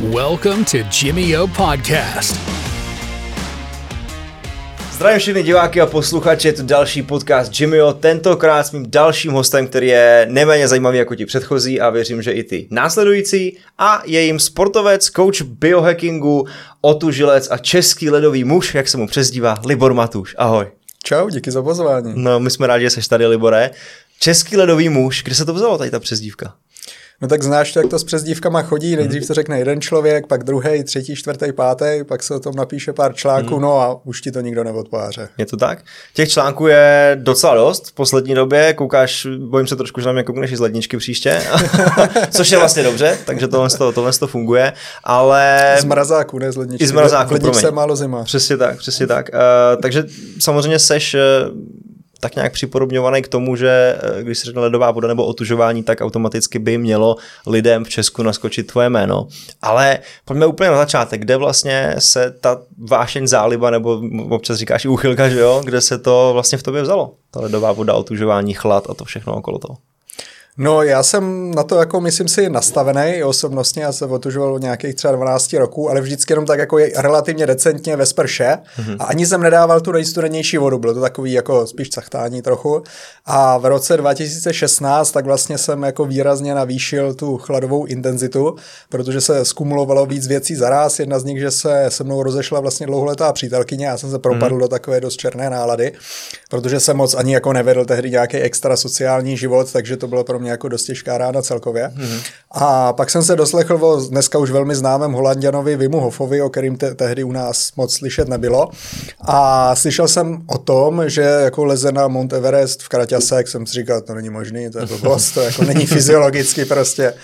Welcome to Jimmy O Podcast. Zdravím všechny diváky a posluchače, je to další podcast Jimmyho, tentokrát s mým dalším hostem, který je neméně zajímavý jako ti předchozí a věřím, že i ty následující a je jim sportovec, coach biohackingu, otužilec a český ledový muž, jak se mu přezdívá, Libor Matuš. Ahoj. Čau, díky za pozvání. No, my jsme rádi, že jsi tady, Libore. Český ledový muž, kde se to vzalo tady ta přezdívka? No tak znáš to, jak to s přezdívkama chodí. Nejdřív to řekne jeden člověk, pak druhý, třetí, čtvrtý, pátý, pak se o tom napíše pár článků, hmm. no a už ti to nikdo neodpáře. Je to tak? Těch článků je docela dost v poslední době. Koukáš, bojím se trošku, že na mě koukneš z ledničky příště, což je vlastně dobře, takže tohle, to, tohle to funguje. Ale... Z mrazáku, ne z ledničky. I z mrazáku, ledničce málo zima. Přesně tak, přesně tak. Uh, takže samozřejmě seš uh, tak nějak připodobňovaný k tomu, že eh, když se řekne ledová voda nebo otužování, tak automaticky by mělo lidem v Česku naskočit tvoje jméno. Ale pojďme úplně na začátek, kde vlastně se ta vášeň záliba, nebo občas říkáš i úchylka, že jo, kde se to vlastně v tobě vzalo? Ta ledová voda, otužování, chlad a to všechno okolo toho. No já jsem na to jako myslím si nastavený osobnostně, já se otužoval nějakých třeba 12 roků, ale vždycky jenom tak jako je relativně decentně ve sprše. Mm-hmm. a ani jsem nedával tu nejstudenější vodu, bylo to takový jako spíš cachtání trochu. A v roce 2016 tak vlastně jsem jako výrazně navýšil tu chladovou intenzitu, protože se skumulovalo víc věcí zaraz, jedna z nich, že se se mnou rozešla vlastně dlouholetá přítelkyně, já jsem se propadl mm-hmm. do takové dost černé nálady, protože jsem moc ani jako nevedl tehdy nějaký extra sociální život, takže to bylo pro mě mě jako dost těžká rána celkově. Mm-hmm. A pak jsem se doslechl o dneska už velmi známém holanděnovi Vimu Hofovi, o kterým te- tehdy u nás moc slyšet nebylo. A slyšel jsem o tom, že jako leze na Mount Everest v Kraťasek, jsem si říkal, to není možný, to je blbost, to jako není fyziologicky prostě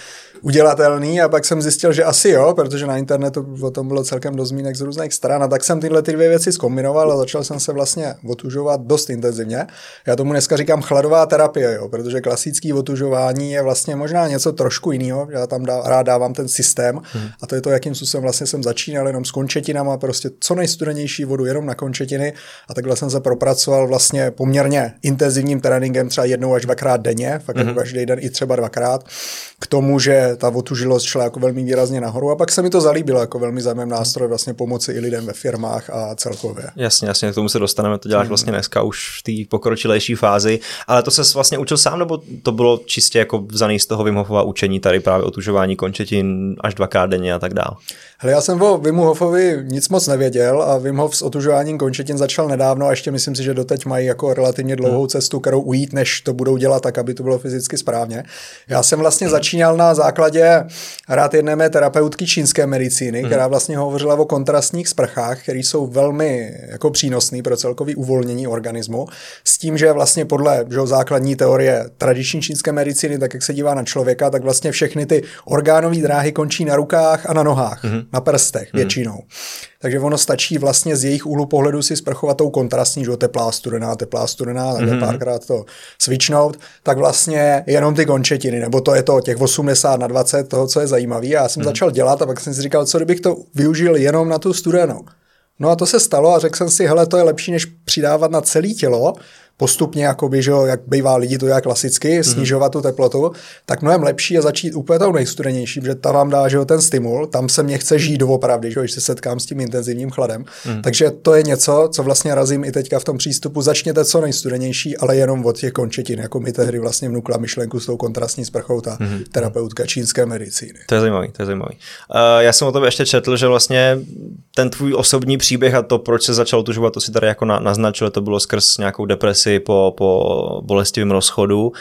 udělatelný a pak jsem zjistil, že asi jo, protože na internetu o tom bylo celkem dost zmínek z různých stran a tak jsem tyhle ty dvě věci zkombinoval a začal jsem se vlastně otužovat dost intenzivně. Já tomu dneska říkám chladová terapie, jo, protože klasický otužování je vlastně možná něco trošku jiného. Já tam dá, rád dávám ten systém hmm. a to je to, jakým způsobem vlastně jsem začínal jenom s končetinama, prostě co nejstudenější vodu jenom na končetiny a takhle jsem se propracoval vlastně poměrně intenzivním tréninkem třeba jednou až dvakrát denně, fakt hmm. jako každý den i třeba dvakrát, k tomu, že ta otužilost šla jako velmi výrazně nahoru a pak se mi to zalíbilo jako velmi zajímavý nástroj vlastně pomoci i lidem ve firmách a celkově. Jasně, jasně, k tomu se dostaneme, to děláš hmm. vlastně dneska už v té pokročilejší fázi, ale to se vlastně učil sám, nebo to bylo čistě jako vzaný z toho Wim Hofova učení tady právě otužování končetin až dvakrát denně a tak dále? Hele, já jsem o Wimu Hofovi nic moc nevěděl a Wim Hof s otužováním končetin začal nedávno a ještě myslím si, že doteď mají jako relativně dlouhou hmm. cestu, kterou ujít, než to budou dělat tak, aby to bylo fyzicky správně. Já jsem vlastně začínal na základě rád jedné mé terapeutky čínské medicíny, hmm. která vlastně hovořila o kontrastních sprchách, které jsou velmi jako přínosné pro celkový uvolnění organismu, s tím, že vlastně podle že základní teorie tradiční čínské medicíny, tak jak se dívá na člověka, tak vlastně všechny ty orgánové dráhy končí na rukách a na nohách. Hmm na prstech hmm. většinou. Takže ono stačí vlastně z jejich úhlu pohledu si sprchovat tou kontrastní, že teplá, studená, teplá, studená, takhle mm-hmm. párkrát to switchnout, tak vlastně jenom ty končetiny, nebo to je to těch 80 na 20, toho, co je zajímavé. Já jsem mm-hmm. začal dělat a pak jsem si říkal, co kdybych to využil jenom na tu studenou. No a to se stalo a řekl jsem si, hele, to je lepší, než přidávat na celé tělo, postupně, jakoby, že jak bývá lidi to jak klasicky, mm. snižovat tu teplotu, tak mnohem lepší je začít úplně tou nejstudenější, protože ta vám dá že ten stimul, tam se mě chce žít doopravdy, že když se setkám s tím intenzivním chladem. Mm. Takže to je něco, co vlastně razím i teďka v tom přístupu. Začněte co nejstudenější, ale jenom od těch končetin, jako mi tehdy vlastně vnukla myšlenku s tou kontrastní sprchou ta mm. terapeutka čínské medicíny. To je zajímavý, to je zajímavý. Uh, já jsem o tobě ještě četl, že vlastně ten tvůj osobní příběh a to, proč se začal tužovat, to si tady jako na, naznačil, to bylo skrz nějakou depresi depresi, po, po bolestivém rozchodu.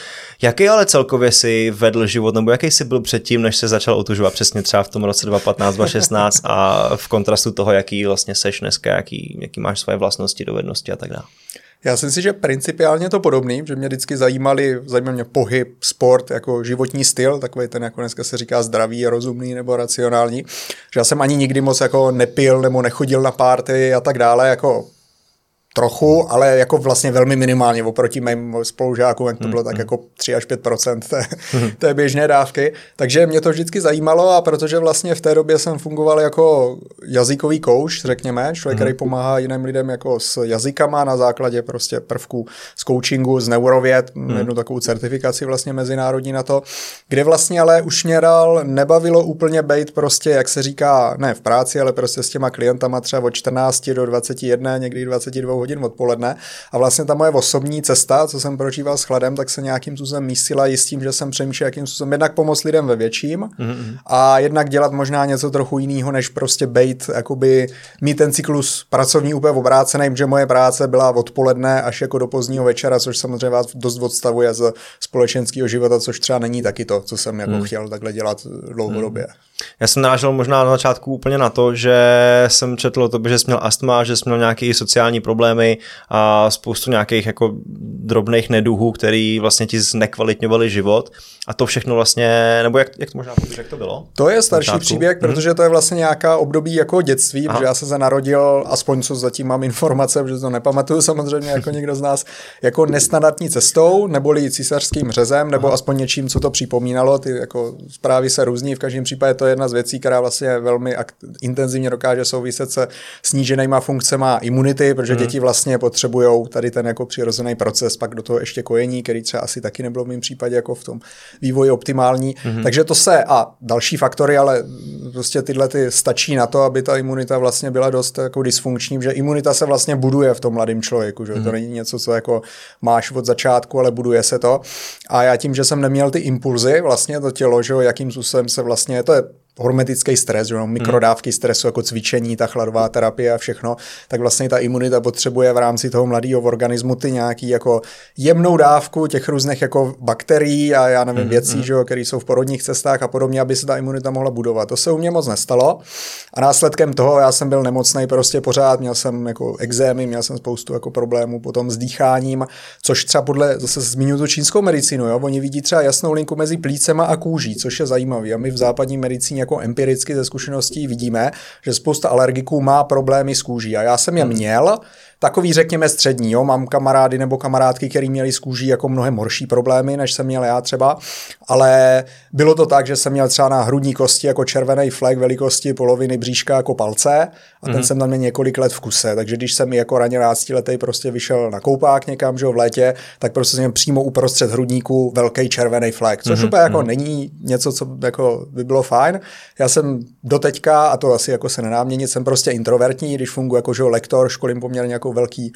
Jaký ale celkově si vedl život, nebo jaký jsi byl předtím, než se začal otužovat přesně třeba v tom roce 2015, 2016 a v kontrastu toho, jaký vlastně seš dneska, jaký, jaký máš své vlastnosti, dovednosti a tak dále? Já si myslím, že principiálně to podobný, že mě vždycky zajímali, zajímal mě pohyb, sport, jako životní styl, takový ten, jako dneska se říká zdravý, rozumný nebo racionální. Že já jsem ani nikdy moc jako nepil nebo nechodil na párty a tak dále, jako trochu, ale jako vlastně velmi minimálně oproti mým spolužákům, jak to bylo tak jako 3 až 5% té, té běžné dávky. Takže mě to vždycky zajímalo a protože vlastně v té době jsem fungoval jako jazykový kouč, řekněme, člověk, který pomáhá jiným lidem jako s jazykama na základě prostě prvků z coachingu, z neurověd, jednu takovou certifikaci vlastně mezinárodní na to, kde vlastně ale už mě dal, nebavilo úplně být prostě, jak se říká, ne v práci, ale prostě s těma klientama třeba od 14 do 21, někdy 22 hodin odpoledne. A vlastně ta moje osobní cesta, co jsem prožíval s chladem, tak se nějakým způsobem mísila i s tím, že jsem přemýšlel, jakým způsobem jednak pomoct lidem ve větším mm-hmm. a jednak dělat možná něco trochu jiného, než prostě bejt, jakoby mít ten cyklus pracovní úplně obrácený, že moje práce byla odpoledne až jako do pozdního večera, což samozřejmě vás dost odstavuje z společenského života, což třeba není taky to, co jsem jako mm. chtěl takhle dělat dlouhodobě. Mm. Já jsem nážil možná na začátku úplně na to, že jsem četl o to, že jsi měl astma, že jsi měl nějaké sociální problémy a spoustu nějakých jako drobných neduhů, který vlastně ti znekvalitňovali život a to všechno vlastně, nebo jak, jak to možná povíš, jak to bylo? To je starší příběh, mhm. protože to je vlastně nějaká období jako dětství, Aha. protože já jsem se narodil, aspoň co zatím mám informace, protože to nepamatuju samozřejmě jako někdo z nás, jako nestandardní cestou, neboli císařským řezem, nebo Aha. aspoň něčím, co to připomínalo. Ty jako zprávy se různí, v každém případě to je jedna z věcí, která vlastně velmi intenzivně dokáže souviset se sníženýma funkcemi imunity, protože hmm. děti vlastně potřebují tady ten jako přirozený proces, pak do toho ještě kojení, který třeba asi taky nebylo v mém případě jako v tom vývoji optimální. Hmm. Takže to se, a další faktory, ale prostě tyhle ty stačí na to, aby ta imunita vlastně byla dost jako dysfunkční, že imunita se vlastně buduje v tom mladém člověku, že hmm. to mhm. není něco, co jako máš od začátku, ale buduje se to. A já tím, že jsem neměl ty impulzy, vlastně to tělo, že jakým způsobem se vlastně, to je hormetický stres, že mikrodávky stresu jako cvičení, ta chladová terapie a všechno, tak vlastně ta imunita potřebuje v rámci toho mladého organismu ty nějaký jako jemnou dávku těch různých jako bakterií a já nevím, mm, věcí, mm. že které jsou v porodních cestách a podobně, aby se ta imunita mohla budovat. To se u mě moc nestalo a následkem toho já jsem byl nemocný prostě pořád, měl jsem jako exémy, měl jsem spoustu jako problémů potom s dýcháním, což třeba podle, zase zmíním tu čínskou medicínu, jo, oni vidí třeba jasnou linku mezi plícema a kůží, což je zajímavé a my v západní medicíně jako empiricky ze zkušeností vidíme, že spousta alergiků má problémy s kůží. A já jsem je hmm. měl, takový řekněme střední, jo, mám kamarády nebo kamarádky, který měli s kůží jako mnohem horší problémy, než jsem měl já třeba, ale bylo to tak, že jsem měl třeba na hrudní kosti jako červený flek velikosti poloviny bříška jako palce a ten mm-hmm. jsem tam měl několik let v kuse, takže když jsem jako raně 11 letý prostě vyšel na koupák někam, že v létě, tak prostě jsem přímo uprostřed hrudníku velký červený flek, což mm-hmm. úplně jako mm-hmm. není něco, co jako by bylo fajn. Já jsem doteďka, a to asi jako se nedá měnit, jsem prostě introvertní, když funguji jako že lektor, školím poměrně jako velký,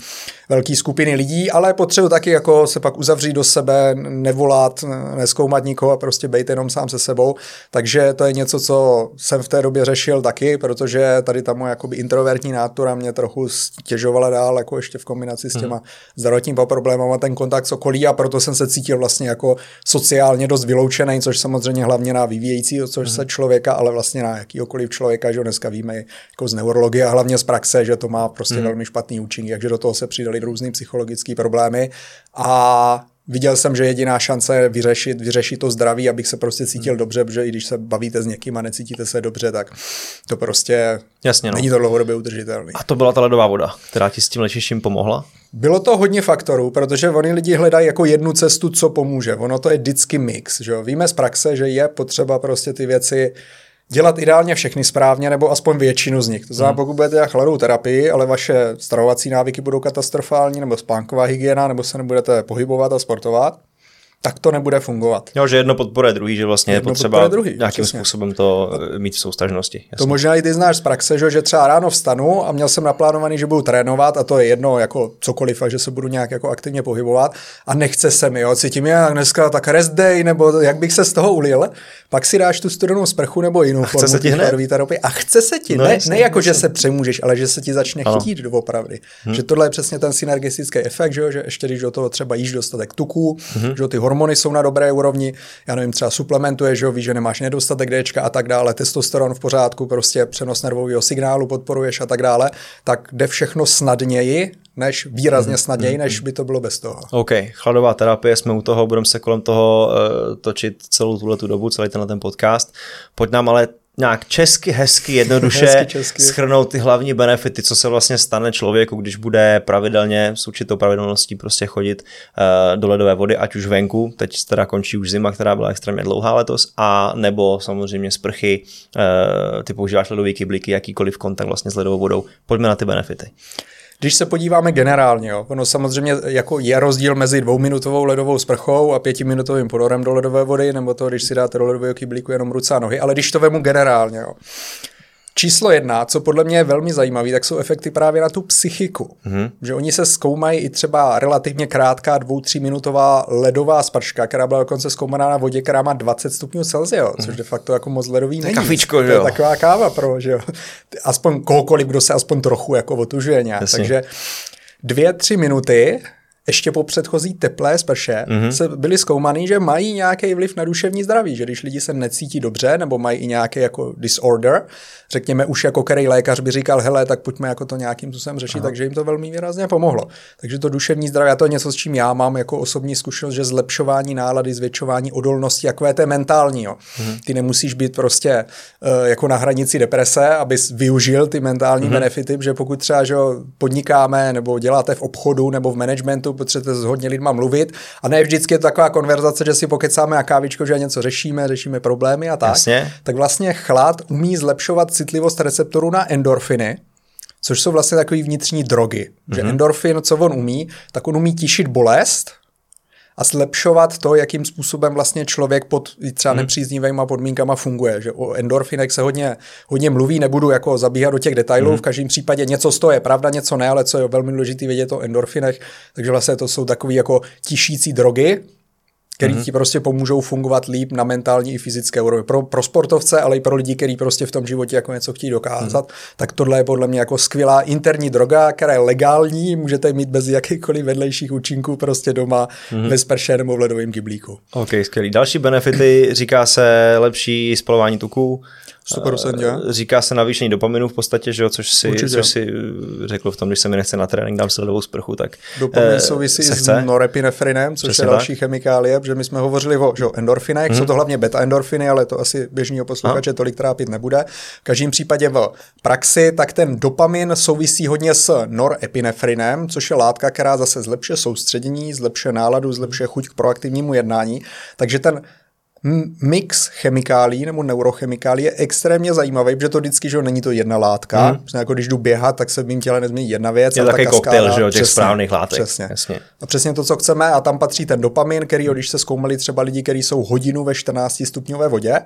velký skupiny lidí, ale potřebuji taky jako se pak uzavřít do sebe, nevolat, neskoumat nikoho a prostě být jenom sám se sebou. Takže to je něco, co jsem v té době řešil taky, protože tady ta moje jakoby introvertní nátura mě trochu stěžovala dál, jako ještě v kombinaci s hmm. těma hmm. zdravotníma problémama, ten kontakt s okolí a proto jsem se cítil vlastně jako sociálně dost vyloučený, což samozřejmě hlavně na vyvíjející což hmm. se člověka, ale vlastně na jakýkoliv člověka, že dneska víme jako z neurologie a hlavně z praxe, že to má prostě hmm. velmi špatný účinky, takže do toho se přidali různé psychologické problémy a viděl jsem, že jediná šance je vyřešit, vyřešit to zdraví, abych se prostě cítil hmm. dobře, protože i když se bavíte s někým a necítíte se dobře, tak to prostě Jasně, no. není to dlouhodobě udržitelné. A to byla ta ledová voda, která ti s tím léčiším pomohla? Bylo to hodně faktorů, protože oni lidi hledají jako jednu cestu, co pomůže. Ono to je vždycky mix. Že jo? Víme z praxe, že je potřeba prostě ty věci dělat ideálně všechny správně, nebo aspoň většinu z nich. To znamená, hmm. pokud budete dělat chladou terapii, ale vaše stravovací návyky budou katastrofální, nebo spánková hygiena, nebo se nebudete pohybovat a sportovat, tak to nebude fungovat. Jo, že jedno podporuje druhý, že vlastně jedno je potřeba druhý, nějakým přesně. způsobem to eh, mít v soustažnosti. Jasně. To možná i ty znáš z praxe, že, že třeba ráno vstanu a měl jsem naplánovaný, že budu trénovat a to je jedno jako cokoliv a že se budu nějak jako aktivně pohybovat a nechce se mi, jo, cítím jak dneska tak rest day, nebo jak bych se z toho ulil, pak si dáš tu studenou sprchu nebo jinou a formu se ti hned. terapie a chce se ti, no, ne, jasně, ne jako, jasně. že se přemůžeš, ale že se ti začne ano. chtít doopravdy. Hmm. Že tohle je přesně ten synergistický efekt, že, že ještě když do toho třeba jíš dostatek tuků, hmm. že ty hormony jsou na dobré úrovni, já nevím, třeba suplementuješ, že víš, že nemáš nedostatek D a tak dále, testosteron v pořádku, prostě přenos nervového signálu podporuješ a tak dále, tak jde všechno snadněji, než výrazně mhm, snadněji, mhm, než mhm. by to bylo bez toho. OK, chladová terapie, jsme u toho, budeme se kolem toho uh, točit celou tuhle tu dobu, celý tenhle ten podcast. Pojď nám ale nějak česky, hezky, jednoduše Hezky česky. schrnout ty hlavní benefity, co se vlastně stane člověku, když bude pravidelně s určitou pravidelností prostě chodit uh, do ledové vody, ať už venku, teď teda končí už zima, která byla extrémně dlouhá letos, a nebo samozřejmě sprchy, uh, ty používáš ledové kyblíky, jakýkoliv kontakt vlastně s ledovou vodou. Pojďme na ty benefity. Když se podíváme generálně, jo, ono samozřejmě jako je rozdíl mezi dvouminutovou ledovou sprchou a pětiminutovým ponorem do ledové vody, nebo to, když si dáte do ledového kyblíku jenom ruce a nohy, ale když to vemu generálně, jo. Číslo jedna, co podle mě je velmi zajímavé, tak jsou efekty právě na tu psychiku. Mm-hmm. Že oni se zkoumají i třeba relativně krátká dvou, tří minutová ledová sprška, která byla dokonce zkoumaná na vodě, která má 20 stupňů Celsia, mm-hmm. což de facto jako moc ledový není. Kafičko, že jo? To je taková káva pro, že jo. Aspoň kohokoliv, kdo se aspoň trochu jako otužuje nějak. Jasně. Takže dvě, tři minuty ještě po předchozí teplé sprše mm-hmm. se byly zkoumaný, že mají nějaký vliv na duševní zdraví, že když lidi se necítí dobře nebo mají i nějaký jako disorder, řekněme už jako který lékař by říkal, hele, tak pojďme jako to nějakým způsobem řešit, Aha. takže jim to velmi výrazně pomohlo. Takže to duševní zdraví, a to je něco, s čím já mám jako osobní zkušenost, že zlepšování nálady, zvětšování odolnosti, jako je to mentální. Jo. Mm-hmm. Ty nemusíš být prostě uh, jako na hranici deprese, abys využil ty mentální mm-hmm. benefity, že pokud třeba že podnikáme nebo děláte v obchodu nebo v managementu, potřebujete s hodně lidma mluvit a ne vždycky je to taková konverzace, že si pokecáme a kávičko, že něco řešíme, řešíme problémy a tak. Jasně. Tak vlastně chlad umí zlepšovat citlivost receptorů na endorfiny, což jsou vlastně takové vnitřní drogy. Mm-hmm. Že mhm. endorfin, co on umí, tak on umí tišit bolest, a zlepšovat to, jakým způsobem vlastně člověk pod třeba hmm. nepříznivými podmínkama funguje. Že o endorfinech se hodně, hodně mluví, nebudu jako zabíhat do těch detailů, hmm. v každém případě něco z toho je pravda, něco ne, ale co je velmi důležité vědět o endorfinech, takže vlastně to jsou takové jako tišící drogy, který mm-hmm. ti prostě pomůžou fungovat líp na mentální i fyzické úrovni. Pro, pro sportovce, ale i pro lidi, kteří prostě v tom životě jako něco chtějí dokázat, mm-hmm. tak tohle je podle mě jako skvělá interní droga, která je legální, můžete mít bez jakýchkoliv vedlejších účinků prostě doma mm-hmm. ve sprše nebo v ledovém kyblíku. OK, skvělý. Další benefity, říká se lepší spalování tuků, 100%. Uh, říká se navýšení dopaminu v podstatě, že jo, což si, což si řekl v tom, když se mi nechce na trénink, dám si ledovou sprchu, tak Dopamin uh, souvisí s norepinefrinem, což Přesně je další tak. chemikálie, protože my jsme hovořili o že, endorfinech, hmm. jsou to hlavně beta-endorfiny, ale to asi běžného posluchače no. tolik trápit nebude. V každém případě v praxi, tak ten dopamin souvisí hodně s norepinefrinem, což je látka, která zase zlepšuje soustředění, zlepšuje náladu, zlepšuje chuť k proaktivnímu jednání. Takže ten mix chemikálí nebo neurochemikálí je extrémně zajímavý, protože to vždycky, že není to jedna látka. Hmm. Jako když jdu běhat, tak se v mém těle nezmění jedna věc. Je to takový koktejl, že jo, těch přesně, správných látek. Přesně. Jasně. A přesně to, co chceme, a tam patří ten dopamin, který, když se zkoumali třeba lidi, kteří jsou hodinu ve 14 stupňové vodě,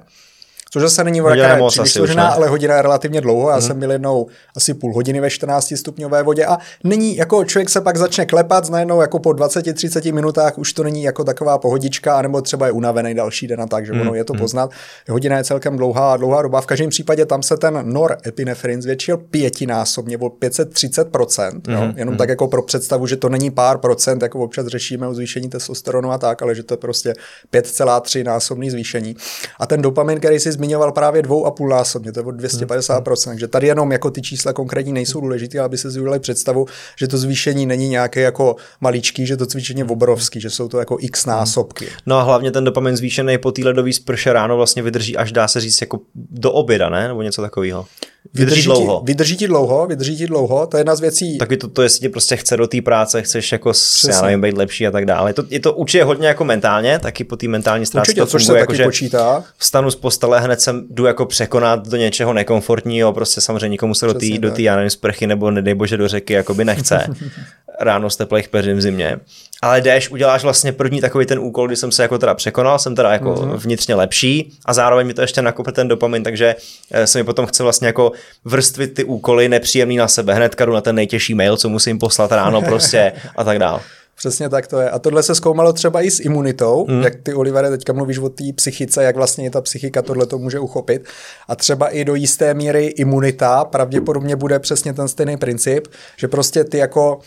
Což zase není příliš složená, ale hodina je relativně dlouho. Já mm. jsem byl jednou asi půl hodiny ve 14 stupňové vodě a není jako člověk se pak začne klepat, najednou jako po 20-30 minutách už to není jako taková pohodička, anebo třeba je unavený další den a tak, že mm. ono je to mm. poznat. Hodina je celkem dlouhá a dlouhá doba. V každém případě tam se ten norepinefrin zvětšil pětinásobně o 530%. Mm. Jo? Jenom mm. tak jako pro představu, že to není pár procent, jako občas řešíme o zvýšení testosteronu a tak, ale že to je prostě 5,3 násobný zvýšení. A ten dopamin, který si zmiňoval právě dvou a půl násobně, to je o 250%, takže tady jenom jako ty čísla konkrétní nejsou důležité, aby se udělali představu, že to zvýšení není nějaké jako maličký, že to zvýšení je obrovský, že jsou to jako x násobky. No a hlavně ten dopamin zvýšený po té ledové sprše ráno vlastně vydrží až dá se říct jako do oběda, ne? Nebo něco takového. Vydrží, vydrží dlouho. Ti, vydrží ti dlouho, vydrží ti dlouho, to je jedna z věcí. Taky to, to jestli ti prostě chce do té práce, chceš jako Přesně. já nevím, být lepší a tak dále. Je to, je to určitě hodně jako mentálně, taky po té mentální stránce to funguje, se jako, že počítá. vstanu z postele, hned jsem jdu jako překonat do něčeho nekomfortního, prostě samozřejmě nikomu se Přesně do té, do té, já nevím, sprchy nebo nedej bože do řeky, jako by nechce. Ráno z teplých peřin v zimě ale jdeš, uděláš vlastně první takový ten úkol, kdy jsem se jako teda překonal, jsem teda jako mm-hmm. vnitřně lepší a zároveň mi to ještě nakope ten dopamin, takže eh, se mi potom chce vlastně jako vrstvit ty úkoly nepříjemný na sebe, hned jdu na ten nejtěžší mail, co musím poslat ráno prostě a tak dál. Přesně tak to je. A tohle se zkoumalo třeba i s imunitou, mm. jak ty, Olivere, teďka mluvíš o té psychice, jak vlastně ta psychika tohle to může uchopit. A třeba i do jisté míry imunita pravděpodobně bude přesně ten stejný princip, že prostě ty jako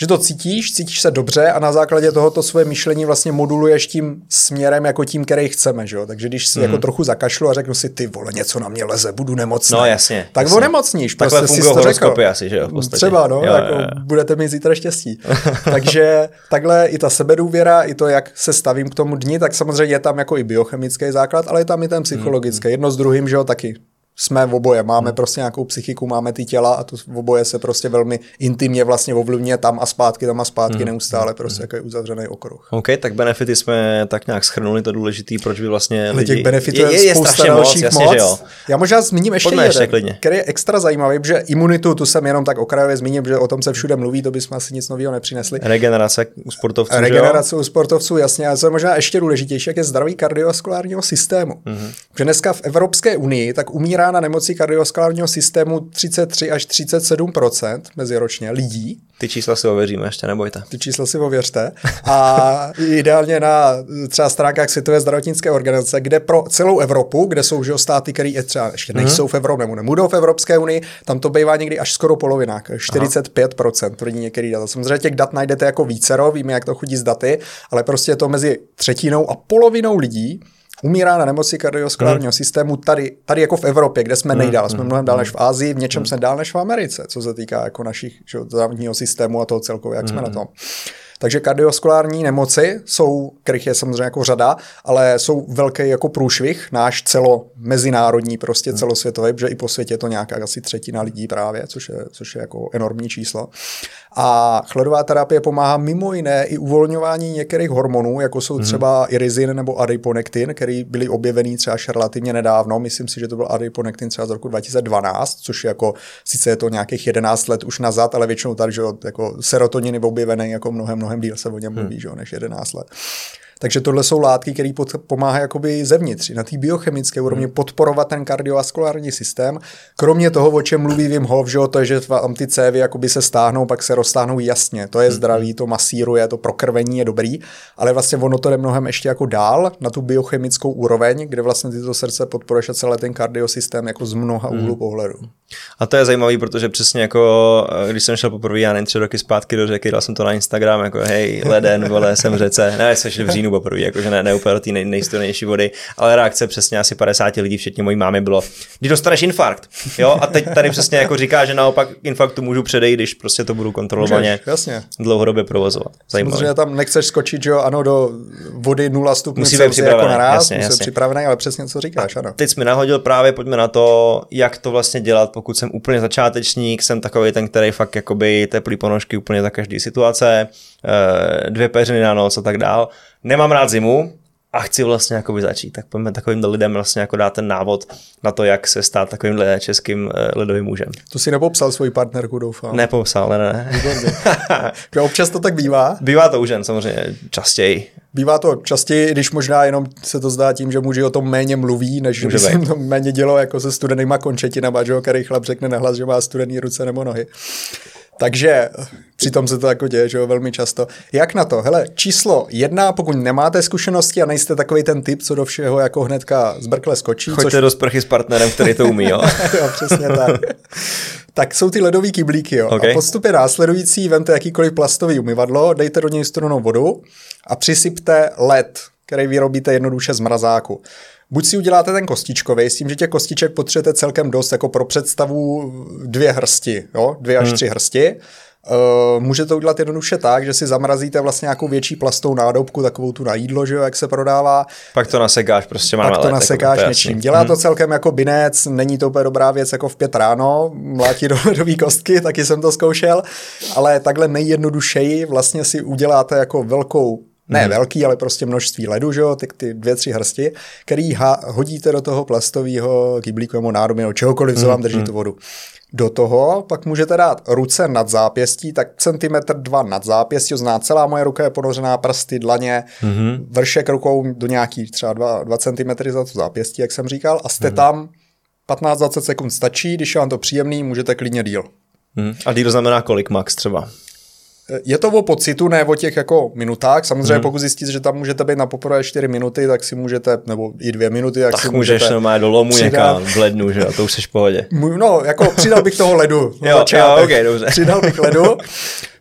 že to cítíš, cítíš se dobře a na základě tohoto svoje myšlení vlastně moduluješ tím směrem jako tím, který chceme, že jo? Takže když si mm. jako mhm. trochu zakašlu a řeknu si, ty vole, něco na mě leze, budu nemocný. No jasně. Tak jasně. onemocníš, Takhle prostě to řekl. asi, že jo, v Třeba, no, jo, jako jo, jo. budete mít zítra štěstí. Takže takhle i ta sebedůvěra, i to, jak se stavím k tomu dni, tak samozřejmě je tam jako i biochemický základ, ale je tam i ten psychologický. Mm. Jedno s druhým, že jo, taky jsme v oboje, máme hmm. prostě nějakou psychiku, máme ty těla a to v oboje se prostě velmi intimně vlastně ovlivňuje tam a zpátky, tam a zpátky hmm. neustále, prostě hmm. jako uzavřený okruh. OK, tak benefity jsme tak nějak schrnuli, to důležitý, proč by vlastně lidi... těch benefitů je, je, je spousta dalších moc, jasně, moc. Já možná zmíním ještě Pojďme jeden, ještě který je extra zajímavý, protože imunitu tu jsem jenom tak okrajově zmíním, že o tom se všude mluví, to bychom asi nic nového nepřinesli. Regenerace u sportovců. Regenerace u sportovců, jasně, a co je možná ještě důležitější, jak je zdraví kardiovaskulárního systému. Mm-hmm. Že dneska v Evropské unii tak umírá na nemoci kardiovaskulárního systému 33 až 37% meziročně lidí. Ty čísla si ověříme ještě, nebojte. Ty čísla si ověřte. A ideálně na třeba stránkách Světové zdravotnické organizace, kde pro celou Evropu, kde jsou že státy, které třeba ještě nejsou mm-hmm. v Evropě nebo nebudou v Evropské unii, tam to bývá někdy až skoro polovina, 45%, tvrdí některý data. Samozřejmě těch dat najdete jako vícero, víme, jak to chodí z daty, ale prostě je to mezi třetinou a polovinou lidí, umírá na nemoci kardiovaskulárního hmm. systému tady, tady jako v Evropě, kde jsme hmm. nejdál. Jsme mnohem dál než v Ázii, v něčem hmm. jsme dál než v Americe, co se týká jako našich zdravotního systému a toho celkově, jak hmm. jsme na tom. Takže kardiovaskulární nemoci jsou, kterých je samozřejmě jako řada, ale jsou velký jako průšvih, náš celo mezinárodní, prostě hmm. celosvětový, protože i po světě je to nějaká asi třetina lidí právě, což je, což je jako enormní číslo. A chladová terapie pomáhá mimo jiné i uvolňování některých hormonů, jako jsou hmm. třeba irizin nebo adiponektin, který byly objevený třeba až relativně nedávno. Myslím si, že to byl adiponektin třeba z roku 2012, což je jako, sice je to nějakých 11 let už nazad, ale většinou tady, že jako serotonin je objevený jako mnohem, mnohem díl se o něm mluví, hmm. že, než 11 let. Takže tohle jsou látky, které pomáhají jakoby zevnitř, na té biochemické úrovni hmm. podporovat ten kardiovaskulární systém. Kromě toho, o čem mluví Wim Hof, že to je, že vám ty cévy jakoby se stáhnou, pak se roztáhnou jasně. To je hmm. zdravý, to masíruje, to prokrvení je dobrý, ale vlastně ono to jde mnohem ještě jako dál na tu biochemickou úroveň, kde vlastně tyto srdce podporuješ a celý ten kardiosystém jako z mnoha úhlu hmm. pohledu. A to je zajímavé, protože přesně jako, eh, když jsem šel poprvé, já nevím, tři roky zpátky do řeky, dal jsem to na Instagram, jako hej, leden, vole, jsem v řece, ne, jsi v říjnu poprvé, jakože ne, ne úplně do té nej, vody, ale reakce přesně asi 50 lidí, včetně mojí mámy, bylo, když dostaneš infarkt, jo, a teď tady přesně jako říká, že naopak infarktu můžu předejít, když prostě to budu kontrolovaně jasně. dlouhodobě provozovat. Zajímavé. Samozřejmě tam nechceš skočit, že jo, ano, do vody 0 stupňů musí být připravený, jako naraz, jasně, musí jasně. připravený, ale přesně co říkáš, ano. Teď jsi mi nahodil právě, pojďme na to, jak to vlastně dělat, pokud jsem úplně začátečník, jsem takový ten, který fakt jakoby teplý ponožky úplně za každý situace, eh, dvě peřiny na noc a tak dál. Nemám rád zimu, a chci vlastně jakoby začít, tak pojďme takovým lidem vlastně jako dát ten návod na to, jak se stát takovým českým eh, lidovým mužem. To si nepopsal svoji partnerku, doufám. Nepopsal, ale ne. ne. občas to tak bývá? Bývá to už jen samozřejmě častěji. Bývá to častěji, když možná jenom se to zdá tím, že muži o tom méně mluví, než Může by se to méně dělo jako se studenýma končetinama, že jo, který chlap řekne nahlas, že má studený ruce nebo nohy. Takže přitom se to jako děje, že jo, velmi často. Jak na to? Hele, číslo jedna, pokud nemáte zkušenosti a nejste takový ten typ, co do všeho jako hnedka zbrkle skočí. Choďte což... do sprchy s partnerem, který to umí, jo. jo, přesně tak. tak jsou ty ledové kyblíky, jo. Okay. A postupy následující, vemte jakýkoliv plastový umyvadlo, dejte do něj studenou vodu a přisypte led, který vyrobíte jednoduše z mrazáku. Buď si uděláte ten kostičkový, s tím, že těch kostiček potřebujete celkem dost, jako pro představu dvě hrsti, jo? dvě až hmm. tři hrsti. Uh, můžete udělat jednoduše tak, že si zamrazíte vlastně nějakou větší plastou nádobku, takovou tu na jídlo, že jo, jak se prodává. Pak to nasekáš, prostě máme Pak to nasekáš jako, něčím. Dělá hmm. to celkem jako binec, není to úplně dobrá věc jako v pět ráno, mlátí do ledové kostky, taky jsem to zkoušel, ale takhle nejjednodušeji vlastně si uděláte jako velkou ne hmm. velký, ale prostě množství ledu, že jo, ty, ty dvě, tři hrsti, který ha, hodíte do toho plastového kyblíku nebo nádoby nebo čehokoliv, co hmm. vám drží hmm. tu vodu. Do toho pak můžete dát ruce nad zápěstí, tak centimetr dva nad zápěstí, zná celá moje ruka je ponořená prsty, dlaně, mm-hmm. vršek rukou do nějaký třeba 2, 2 cm za to zápěstí, jak jsem říkal, a jste mm-hmm. tam 15-20 sekund stačí, když je vám to příjemný, můžete klidně díl. Mm. A díl znamená kolik max třeba? Je to o pocitu, ne o těch jako minutách. Samozřejmě, hmm. pokud zjistíte, že tam můžete být na poprvé 4 minuty, tak si můžete, nebo i dvě minuty, tak, tak si můžeš můžete normálně do lomu někam v lednu, že jo, to už jsi v pohodě. No, jako přidal bych toho ledu. jo, jo, okay, dobře. Přidal bych ledu,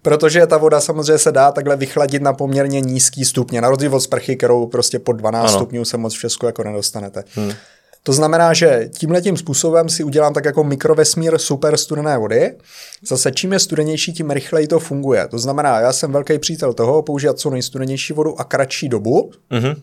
protože ta voda samozřejmě se dá takhle vychladit na poměrně nízký stupně, na rozdíl od sprchy, kterou prostě pod 12 ano. stupňů se moc v Česku jako nedostanete. Hmm. To znamená, že tímhletím způsobem si udělám tak jako mikrovesmír super studené vody. Zase čím je studenější, tím rychleji to funguje. To znamená, já jsem velký přítel toho používat co nejstudenější vodu a kratší dobu. Mm-hmm.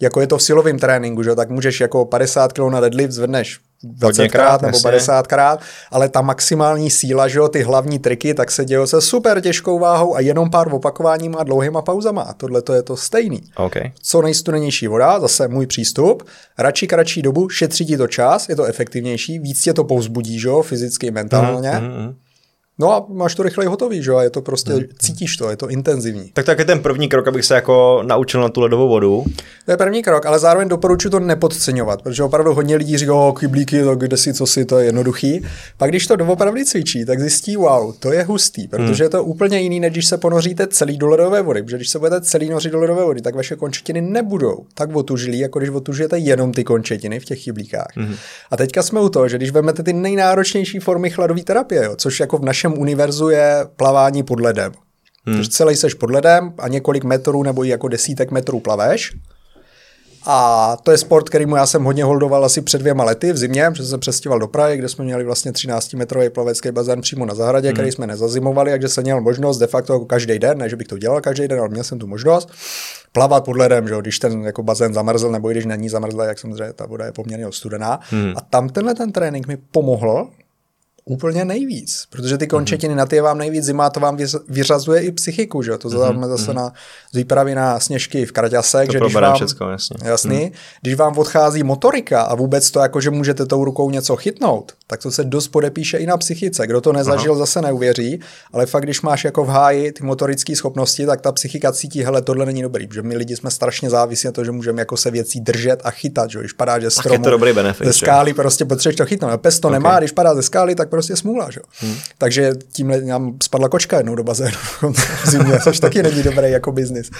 Jako je to v silovém tréninku, že? tak můžeš jako 50 kg na deadlift zvedneš 20krát nebo 50krát, ale ta maximální síla, že jo, ty hlavní triky, tak se dějí se super těžkou váhou a jenom pár opakováním a dlouhýma pauzama. A tohle to je to stejný. Okay. Co nejstudenější voda, zase můj přístup, radši kratší dobu, šetří ti to čas, je to efektivnější, víc tě to povzbudí, že jo, fyzicky, mentálně. Mm-hmm. No a máš to rychleji hotový, že a je to prostě, hmm. cítíš to, je to intenzivní. Tak tak je ten první krok, abych se jako naučil na tu ledovou vodu. To je první krok, ale zároveň doporučuji to nepodceňovat, protože opravdu hodně lidí říká, o kyblíky, to kde si, co si, to je jednoduchý. Pak když to doopravdy cvičí, tak zjistí, wow, to je hustý, protože hmm. je to úplně jiný, než když se ponoříte celý do ledové vody, protože když se budete celý nořit do ledové vody, tak vaše končetiny nebudou tak otužlí, jako když otužujete jenom ty končetiny v těch chyblíkách. Hmm. A teďka jsme u toho, že když vezmete ty nejnáročnější formy chladové terapie, jo, což jako v našem univerzu je plavání pod ledem. Hmm. Takže celý seš pod ledem a několik metrů nebo i jako desítek metrů plaveš. A to je sport, kterýmu já jsem hodně holdoval asi před dvěma lety v zimě, protože jsem přestěhoval do Prahy, kde jsme měli vlastně 13-metrový plavecký bazén přímo na zahradě, hmm. který jsme nezazimovali, takže jsem měl možnost de facto jako každý den, ne že bych to dělal každý den, ale měl jsem tu možnost plavat pod ledem, že když ten jako bazén zamrzl, nebo i když není zamrzlý, jak samozřejmě ta voda je poměrně studená. Hmm. A tam tenhle ten trénink mi pomohl úplně nejvíc, protože ty končetiny, mm-hmm. na ty vám nejvíc zima, to vám vyřazuje i psychiku, že to mm-hmm. zase mm-hmm. na výpravy na sněžky v Kraťasek, to že když vám, všecko, jasně. jasný, mm. když vám odchází motorika a vůbec to jako, že můžete tou rukou něco chytnout, tak to se dost podepíše i na psychice. Kdo to nezažil, Aha. zase neuvěří, ale fakt, když máš jako v háji ty motorické schopnosti, tak ta psychika cítí, hele, tohle není dobrý, protože my lidi jsme strašně závislí na to, že můžeme jako se věcí držet a chytat, že když padá, že stromu, je to dobrý benefit, ze skály prostě potřebuješ to chytnout. Pes to okay. nemá, když padá ze skály, tak prostě smůla, že? Hmm. Takže tímhle nám spadla kočka jednou do bazénu zimě, což taky není dobrý jako biznis.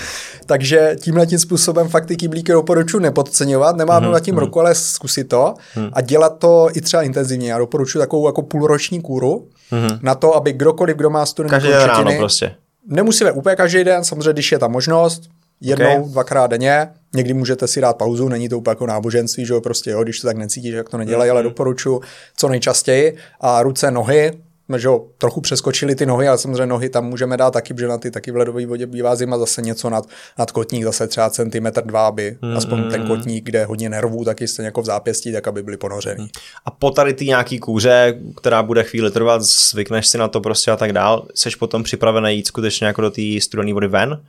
Takže tímhle tím způsobem fakt ty kyblíky doporučuji nepodceňovat, nemám hmm. na tím hmm. roku, ale zkusit to hmm. a dělat to i třeba intenzivně. Já doporučuji takovou jako půlroční kůru hmm. na to, aby kdokoliv, kdo má studené Každý ráno prostě. Nemusíme úplně každý den, samozřejmě, když je ta možnost, jednou, okay. dvakrát denně. Někdy můžete si dát pauzu, není to úplně jako náboženství, že jo, prostě jo, když to tak necítíš, jak to nedělají, mm-hmm. ale doporučuji co nejčastěji. A ruce, nohy, že jo, trochu přeskočili ty nohy, ale samozřejmě nohy tam můžeme dát taky, protože na ty taky v ledové vodě bývá zima zase něco nad, nad kotník, zase třeba centimetr dva, aby mm, aspoň mm, ten kotník, kde je hodně nervů, taky stejně jako v zápěstí, tak aby byly ponořený. A po tady ty nějaký kůře, která bude chvíli trvat, zvykneš si na to prostě a tak dál, seš potom připravený jít skutečně jako do té studené vody ven?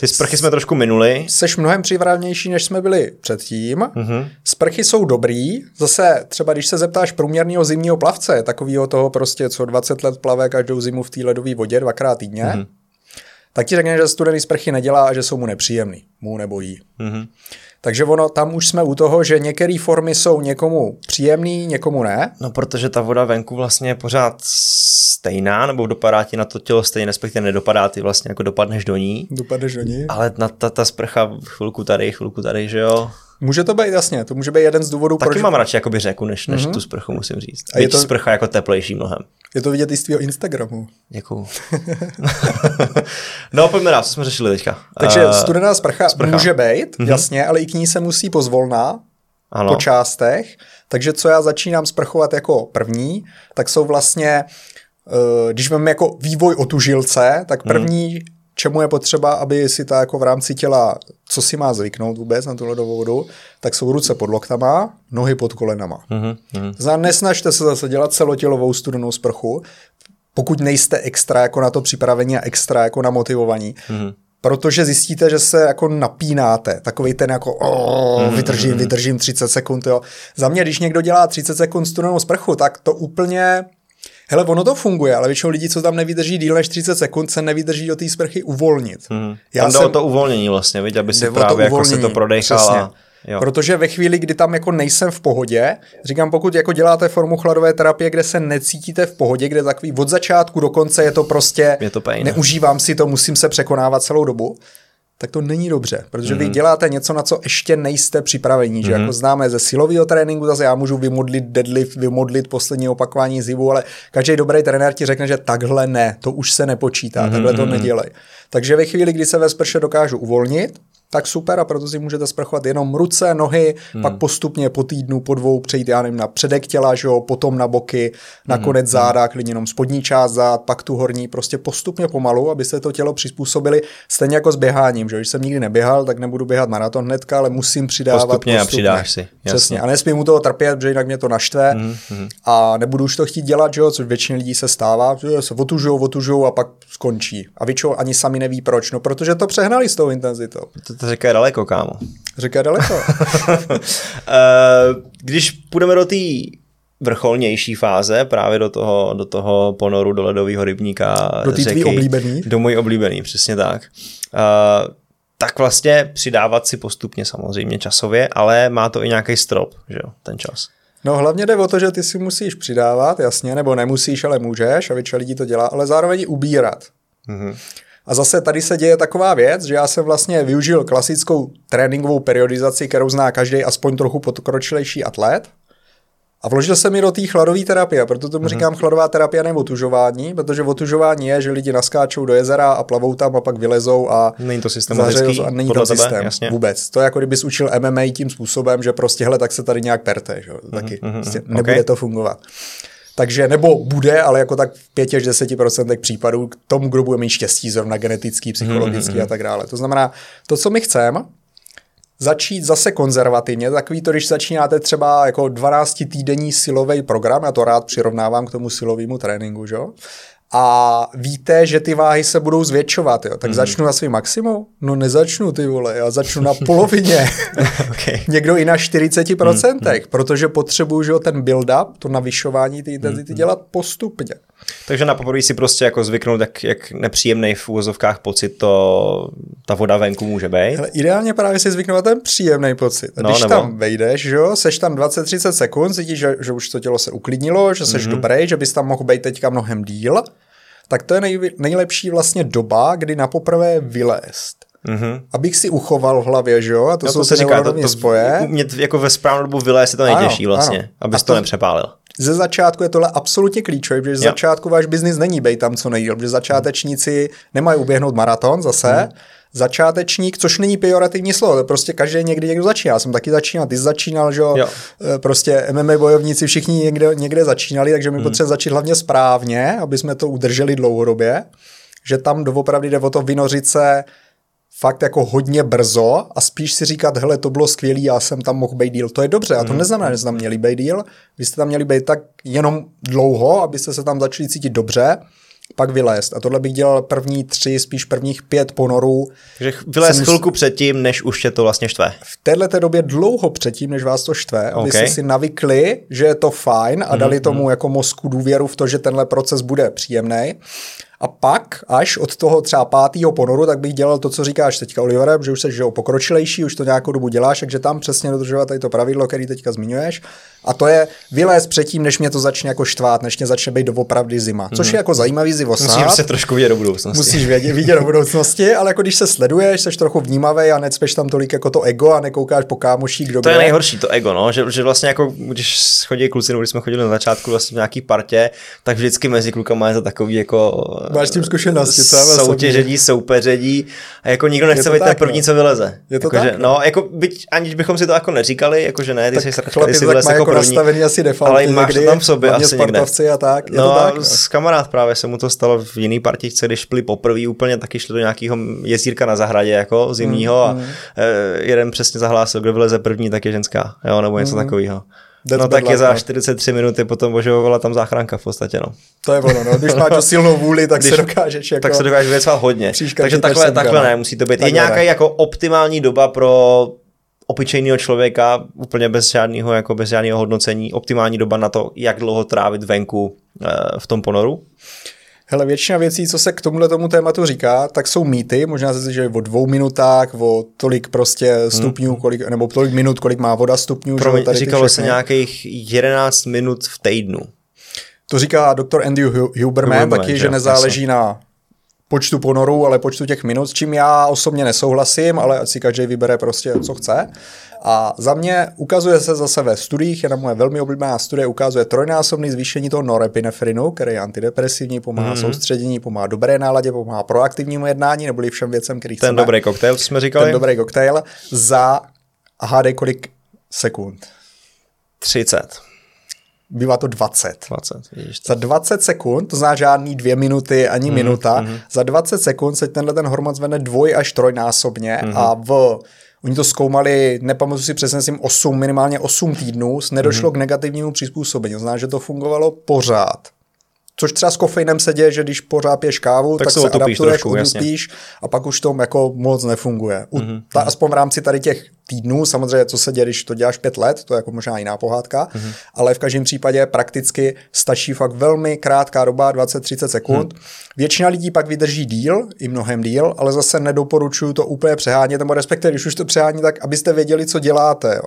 Ty sprchy jsme trošku minuli. Seš mnohem připravnější, než jsme byli předtím. Mm-hmm. Sprchy jsou dobrý. Zase třeba, když se zeptáš průměrného zimního plavce, takového toho prostě, co 20 let plave každou zimu v té ledové vodě dvakrát týdně, mm-hmm. tak ti řekne, že studený sprchy nedělá a že jsou mu nepříjemný. Mu nebo jí. Mm-hmm. Takže ono, tam už jsme u toho, že některé formy jsou někomu příjemný, někomu ne. No, protože ta voda venku vlastně pořád stejná, nebo dopadá ti na to tělo stejně, respektive nedopadá ty vlastně, jako dopadneš do ní. Dopadneš do ní. Ale na ta, ta sprcha chvilku tady, chvilku tady, že jo. Může to být, jasně, to může být jeden z důvodů, Taky proč... mám radši jakoby řeku, než, než mm-hmm. tu sprchu, musím říct. A je to... sprcha jako teplejší mnohem. Je to vidět i z tvého Instagramu. Děkuju. no, pojďme dál, co jsme řešili teďka. Takže uh, studená sprcha, sprcha může být, mm-hmm. jasně, ale i k ní se musí pozvolná, ano. po částech. Takže co já začínám sprchovat jako první, tak jsou vlastně, když máme jako vývoj otužilce, tak mhm. první mm čemu je potřeba, aby si ta jako v rámci těla, co si má zvyknout vůbec na tu ledovou vodu, tak jsou ruce pod loktama, nohy pod kolenama. To znamená, nesnažte se zase dělat celotělovou studenou sprchu, pokud nejste extra jako na to připravení a extra jako namotivovaní. Mm-hmm protože zjistíte, že se jako napínáte, takový ten jako oh, vydržím, vydržím 30 sekund, jo. Za mě, když někdo dělá 30 sekund studenou sprchu, tak to úplně Hele, ono to funguje, ale většinou lidí, co tam nevydrží díl než 30 sekund, se nevydrží do té sprchy uvolnit. Hmm. Já tam jde jsem... o to uvolnění vlastně, viď, aby si právě jako se to prodechal. Jo. Protože ve chvíli, kdy tam jako nejsem v pohodě, říkám, pokud jako děláte formu chladové terapie, kde se necítíte v pohodě, kde takový od začátku do konce je to prostě, je to pain. neužívám si to, musím se překonávat celou dobu, tak to není dobře, protože mm-hmm. vy mhm. děláte něco, na co ještě nejste připraveni, mm-hmm. že mhm. jako známe ze silového tréninku, zase já můžu vymodlit deadlift, vymodlit poslední opakování zivu, ale každý dobrý trenér ti řekne, že takhle ne, to už se nepočítá, mm-hmm. takhle to mhm. nedělej. Takže ve chvíli, kdy se ve sprše dokážu uvolnit, tak super a proto si můžete sprchovat jenom ruce, nohy, hmm. pak postupně po týdnu, po dvou přejít, já nevím, na předek těla, že jo, potom na boky, nakonec hmm. záda, klidně jenom spodní část zád, pak tu horní, prostě postupně pomalu, abyste to tělo přizpůsobili, stejně jako s běháním, že když jsem nikdy neběhal, tak nebudu běhat maraton hnedka, ale musím přidávat postupně. postupně. a přidáš si. Jasně. Přesně. A nesmím mu toho trpět, protože jinak mě to naštve hmm. a nebudu už to chtít dělat, že jo, což většině lidí se stává, že se otužou, otužou a pak skončí. A většinou ani sami neví proč, no protože to přehnali s tou intenzitou. To, to říká daleko, kámo. Říká daleko. Eh, když půjdeme do té vrcholnější fáze, právě do toho, do toho ponoru, do ledového rybníka, do té oblíbený. Do můj oblíbený, přesně tak. Uh, tak vlastně přidávat si postupně samozřejmě časově, ale má to i nějaký strop, že jo, ten čas. No hlavně jde o to, že ty si musíš přidávat, jasně, nebo nemusíš, ale můžeš a většina lidí to dělá, ale zároveň i ubírat. Mm-hmm. A zase tady se děje taková věc, že já jsem vlastně využil klasickou tréninkovou periodizaci, kterou zná každý aspoň trochu podkročilejší atlet. A vložil jsem mi do té chladové terapie, proto tomu mm-hmm. říkám chladová terapie nebo otužování, protože otužování je, že lidi naskáčou do jezera a plavou tam a pak vylezou a není to systematický, a není to systém jasně. vůbec. To je jako kdybys učil MMA tím způsobem, že prostě hele, tak se tady nějak perte, že? Mhm, taky mm-hmm. prostě nebude okay. to fungovat. Takže nebo bude, ale jako tak v 5 až 10% případů k tomu, kdo bude mít štěstí, zrovna genetický, psychologický mm-hmm. a tak dále. To znamená, to, co my chceme, začít zase konzervativně, takový to, když začínáte třeba jako 12 týdenní silový program, já to rád přirovnávám k tomu silovému tréninku, že? A víte, že ty váhy se budou zvětšovat, jo, tak mm. začnu na svým maximu? No nezačnu, ty vole, já začnu na polovině. okay. Někdo i na 40%, mm. protože potřebuju, že ten build-up, to navyšování té intenzity mm. dělat postupně. Takže na poprvé si prostě jako zvyknout, jak, jak nepříjemný v úvozovkách pocit to, ta voda venku může být. Ale ideálně právě si zvyknout na ten příjemný pocit. A no, když nebo... tam vejdeš, že jo, seš tam 20-30 sekund, cítíš, že, že už to tělo se uklidnilo, že seš mm-hmm. dobrý, že bys tam mohl být teďka mnohem díl, tak to je nej, nejlepší vlastně doba, kdy na poprvé vylézt. Mm-hmm. Abych si uchoval v hlavě, že jo? A to no, jsou to se říká, to, to spoje. Mě jako ve správnou dobu vylézt je to nejtěžší ano, vlastně, ano. abys to, to nepřepálil ze začátku je tohle absolutně klíčové, protože ze začátku váš biznis není být tam co nejdíl, protože začátečníci nemají uběhnout maraton zase, hmm. Začátečník, což není pejorativní slovo, prostě každý někdy někdo začíná. Já jsem taky začínal, ty jsi začínal, že jo? Eh, prostě MMA bojovníci všichni někde, někde začínali, takže my hmm. potřebujeme začít hlavně správně, aby jsme to udrželi dlouhodobě, že tam doopravdy jde o to vynořit se fakt jako hodně brzo a spíš si říkat, hele, to bylo skvělý, já jsem tam mohl být díl. To je dobře, a to mm. neznamená, že jste tam měli být díl, vy jste tam měli být tak jenom dlouho, abyste se tam začali cítit dobře, pak vylézt. A tohle bych dělal první tři, spíš prvních pět ponorů. Takže vylézt jsem... chvilku předtím, než už tě to vlastně štve. V této době dlouho předtím, než vás to štve, okay. abyste si navykli, že je to fajn a dali mm, tomu mm. jako mozku důvěru v to, že tenhle proces bude příjemný. A pak, až od toho třeba pátého ponoru, tak bych dělal to, co říkáš teďka, Olivere, že už jsi že pokročilejší, už to nějakou dobu děláš, takže tam přesně dodržovat tady to pravidlo, který teďka zmiňuješ. A to je vylézt předtím, než mě to začne jako štvát, než mě začne být doopravdy zima. Což mm. je jako zajímavý zivosát. Musíš se trošku vidět do budoucnosti. Musíš vidět, vidět do budoucnosti, ale jako když se sleduješ, jsi trochu vnímavý a necpeš tam tolik jako to ego a nekoukáš po kámoší, kdo To je nejhorší, to ego, no, že, že vlastně jako, když chodí kluci, nebo když jsme chodili na začátku vlastně v nějaký partě, tak vždycky mezi klukama je to takový jako. Máš tím zkušenosti, co? Soutěžení, soupeření a jako nikdo nechce být ten první, no. co vyleze. Je to jako, tak, že, no, jako byť, aniž bychom si to jako neříkali, jako že ne, ty jsi, ty jsi vylez jako jako nastavený asi defaulty Ale máš to tam v sobě asi někde. a tak. Je no to tak, no. s kamarád právě se mu to stalo v jiný partičce, když šli poprvé úplně, taky šli do nějakého jezírka na zahradě, jako zimního mm, a mm. jeden přesně zahlásil, kdo vyleze první, tak je ženská, jo, nebo něco mm. takového. No tak je za 43 minuty potom božovala tam záchranka v podstatě, no. To je ono, no. Když máš tu silnou vůli, tak Když, se dokážeš jako... Tak se dokážeš věcovat hodně. Takže takhle, takhle ne, musí to být. Je nějaká jako optimální doba pro obyčejného člověka, úplně bez žádného, jako bez žádného hodnocení, optimální doba na to, jak dlouho trávit venku eh, v tom ponoru? Hele, většina věcí, co se k tomuhle tomu tématu říká, tak jsou mýty, možná se že o dvou minutách, o tolik prostě stupňů, hmm. kolik, nebo tolik minut, kolik má voda stupňů. Promiň, tady říkalo se nějakých 11 minut v týdnu. To říká doktor Andy Huberman, Huberman taky, že, že nezáleží na počtu ponorů, ale počtu těch minut, s čím já osobně nesouhlasím, ale si každý vybere prostě, co chce. A za mě ukazuje se zase ve studiích, jedna moje velmi oblíbená studie ukazuje trojnásobný zvýšení toho norepinefrinu, který je antidepresivní, pomáhá mm-hmm. soustředění, pomáhá dobré náladě, pomáhá proaktivnímu jednání, neboli všem věcem, který Ten chceme. dobrý koktejl, co jsme říkali? Ten dobrý koktejl za, hádej kolik sekund. 30. Bývá to 20. 20, vidíš. Za 20 sekund, to znamená žádný dvě minuty ani mm, minuta, mhm. za 20 sekund se tenhle ten hormon zvedne dvoj až trojnásobně Mhm. a v Oni to zkoumali, nepamatuji si přesně, myslím 8, minimálně 8 týdnů, nedošlo Mhm. k negativnímu přizpůsobení. To znamená, že to fungovalo pořád. Což třeba s kofeinem se děje, že když pořád piješ kávu, Tak tak, se adaptuješ, trošku, odupíš a pak už to jako moc nefunguje. U, Mhm, ta, aspoň v rámci tady těch týdnů, samozřejmě, co se děje, když to děláš pět let, to je jako možná jiná pohádka, Mhm. ale v každém případě prakticky stačí fakt velmi krátká doba, 20-30 sekund. Mhm. Většina lidí pak vydrží díl, i mnohem díl, ale zase nedoporučuju to úplně přehánět, nebo respektive, když už to přehání, tak abyste věděli, co děláte. Jo.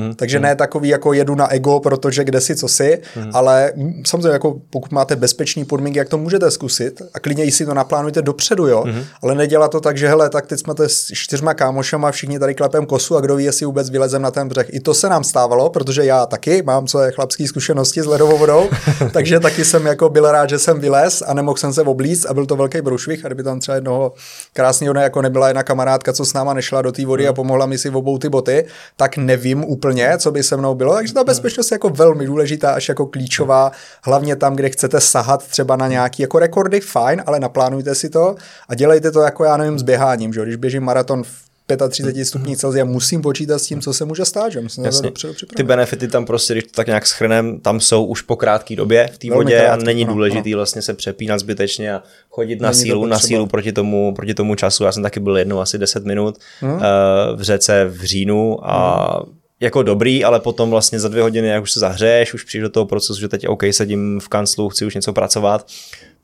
Mhm, Takže ne takový jako jedu na ego, protože kde si, co si, ale mm, samozřejmě jako pokud máte bezpečný podmínky, jak to můžete zkusit a klidně si to naplánujte dopředu, jo, ale nedělat to tak, že hele, tak teď jsme to s čtyřma kámošama, všichni tady klepem kosu a kdo ví, jestli vůbec vylezem na ten břeh. I to se nám stávalo, protože já taky mám své chlapské zkušenosti s ledovou vodou, takže taky jsem jako byl rád, že jsem vylez a nemohl jsem se oblíct a byl to velký brušvih a kdyby tam třeba jednoho krásného dne jako nebyla jedna kamarádka, co s náma nešla do té vody a pomohla mi si obou ty boty, tak nevím úplně, co by se mnou bylo. Takže ta bezpečnost je jako velmi důležitá, až jako klíčová, hlavně tam, kde chcete sahat třeba na nějaký jako rekordy, fajn, ale naplánujte si to a dělejte to jako já nevím s běháním, že když běžím maraton v 35 stupních Celsia, musím počítat s tím, co se může stát, že musím Jasně. dopředu Ty benefity tam prostě, když to tak nějak schrnem, tam jsou už po krátké době v té vodě a krátký, není ano, důležitý vlastně se přepínat zbytečně a chodit na Není sílu, na sílu proti tomu, proti tomu času. Já jsem taky byl jednou asi 10 minut Hmm. uh, v řece v říjnu a jako dobrý, ale potom vlastně za dvě hodiny, jak už se zahřeješ, už přijdeš do toho procesu, že teď OK, sedím v kanclu, chci už něco pracovat,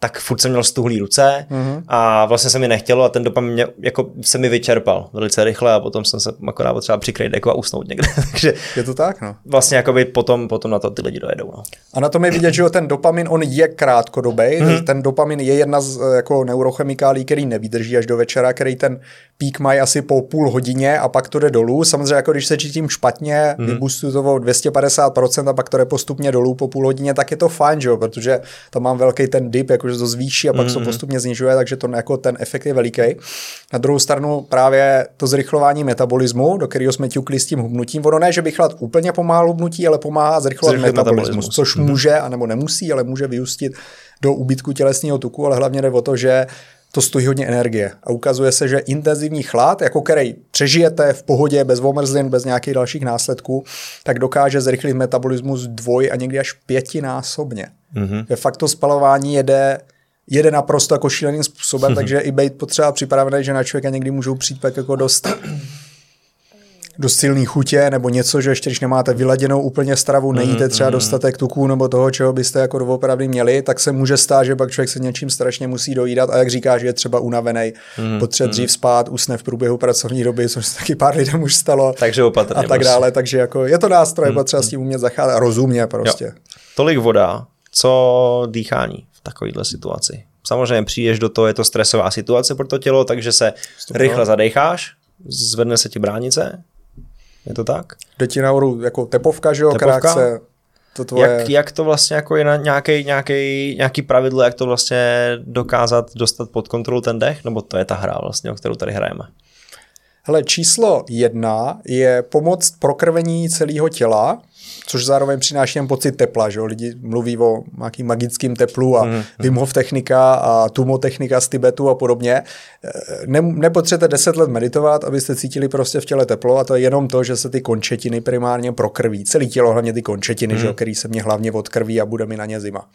tak furt jsem měl stuhlý ruce Mhm. a vlastně se mi nechtělo a ten dopamin mě, jako se mi vyčerpal velice rychle a potom jsem se akorát potřeba přikrýt deko a usnout někde. Takže Je to tak, no. vlastně jakoby potom, potom na to ty lidi dojedou. No. A na tom je vidět, že jo, ten dopamin, on je krátkodobý. Mm. Ten dopamin je jedna z eh, jako neurochemikálí, který nevydrží až do večera, který ten pík mají asi po půl hodině a pak to jde dolů. Samozřejmě, jako když se cítím špatně, mm. vybustuju to o 250% a pak to jde postupně dolů po půl hodině, tak je to fajn, že jo, protože tam mám velký ten dip, jakože to zvýší a pak se to postupně snižuje, takže to jako ten efekt je veliký. Na druhou stranu právě to zrychlování metabolismu, do kterého jsme ťukli s tím hubnutím, ono ne, že bych chlad úplně pomáhal hubnutí, ale pomáhá zrychlovat metabolismus, metabolismus. což může, anebo nemusí, ale může vyústit do úbytku tělesního tuku, ale hlavně jde o to, že to stojí hodně energie. A ukazuje se, že intenzivní chlad, jako který přežijete v pohodě, bez omrzlin, bez nějakých dalších následků, tak dokáže zrychlit metabolismus dvoj a někdy až pětinásobně. Mm-hmm. Že fakt to spalování jede jede naprosto jako šíleným způsobem, takže i být potřeba připravený, že na člověka někdy můžou přijít pak jako dost dost silný chutě, nebo něco, že ještě když nemáte vyladěnou úplně stravu, nejíte třeba dostatek tuků nebo toho, čeho byste jako doopravdy měli, tak se může stát, že pak člověk se něčím strašně musí dojídat a jak říká, že je třeba unavený, potřebuje dřív spát, usne v průběhu pracovní doby, což se taky pár lidem už stalo. Takže opatrně, A tak prostě. dále, takže jako je to nástroj, je potřeba s tím umět zacházet a rozumně prostě. Jo. Tolik voda, co dýchání v takovéhle situaci. Samozřejmě přijdeš do toho, je to stresová situace pro to tělo, takže se rychle zadecháš, zvedne se ti bránice, je to tak? Jde ti nahoru jako tepovka, že jo, Tepovka? krátce. To tvoje... Jak, jak to vlastně jako je na nějaký, nějaký, nějaký pravidlo, jak to vlastně dokázat dostat pod kontrolu ten dech, nebo to je ta hra vlastně, o kterou tady hrajeme? Hele, číslo jedna je pomoc prokrvení celého těla, což zároveň přináší jen pocit tepla, že jo? Lidi mluví o nějakým magickým teplu a mm. Wim Hof technika a Tumo technika z Tibetu a podobně. Ne, nepotřebujete 10 let meditovat, abyste cítili prostě v těle teplo a to je jenom to, že se ty končetiny primárně prokrví. Celé tělo, hlavně ty končetiny, mm. že jo, který se mě hlavně odkrví a bude mi na ně zima.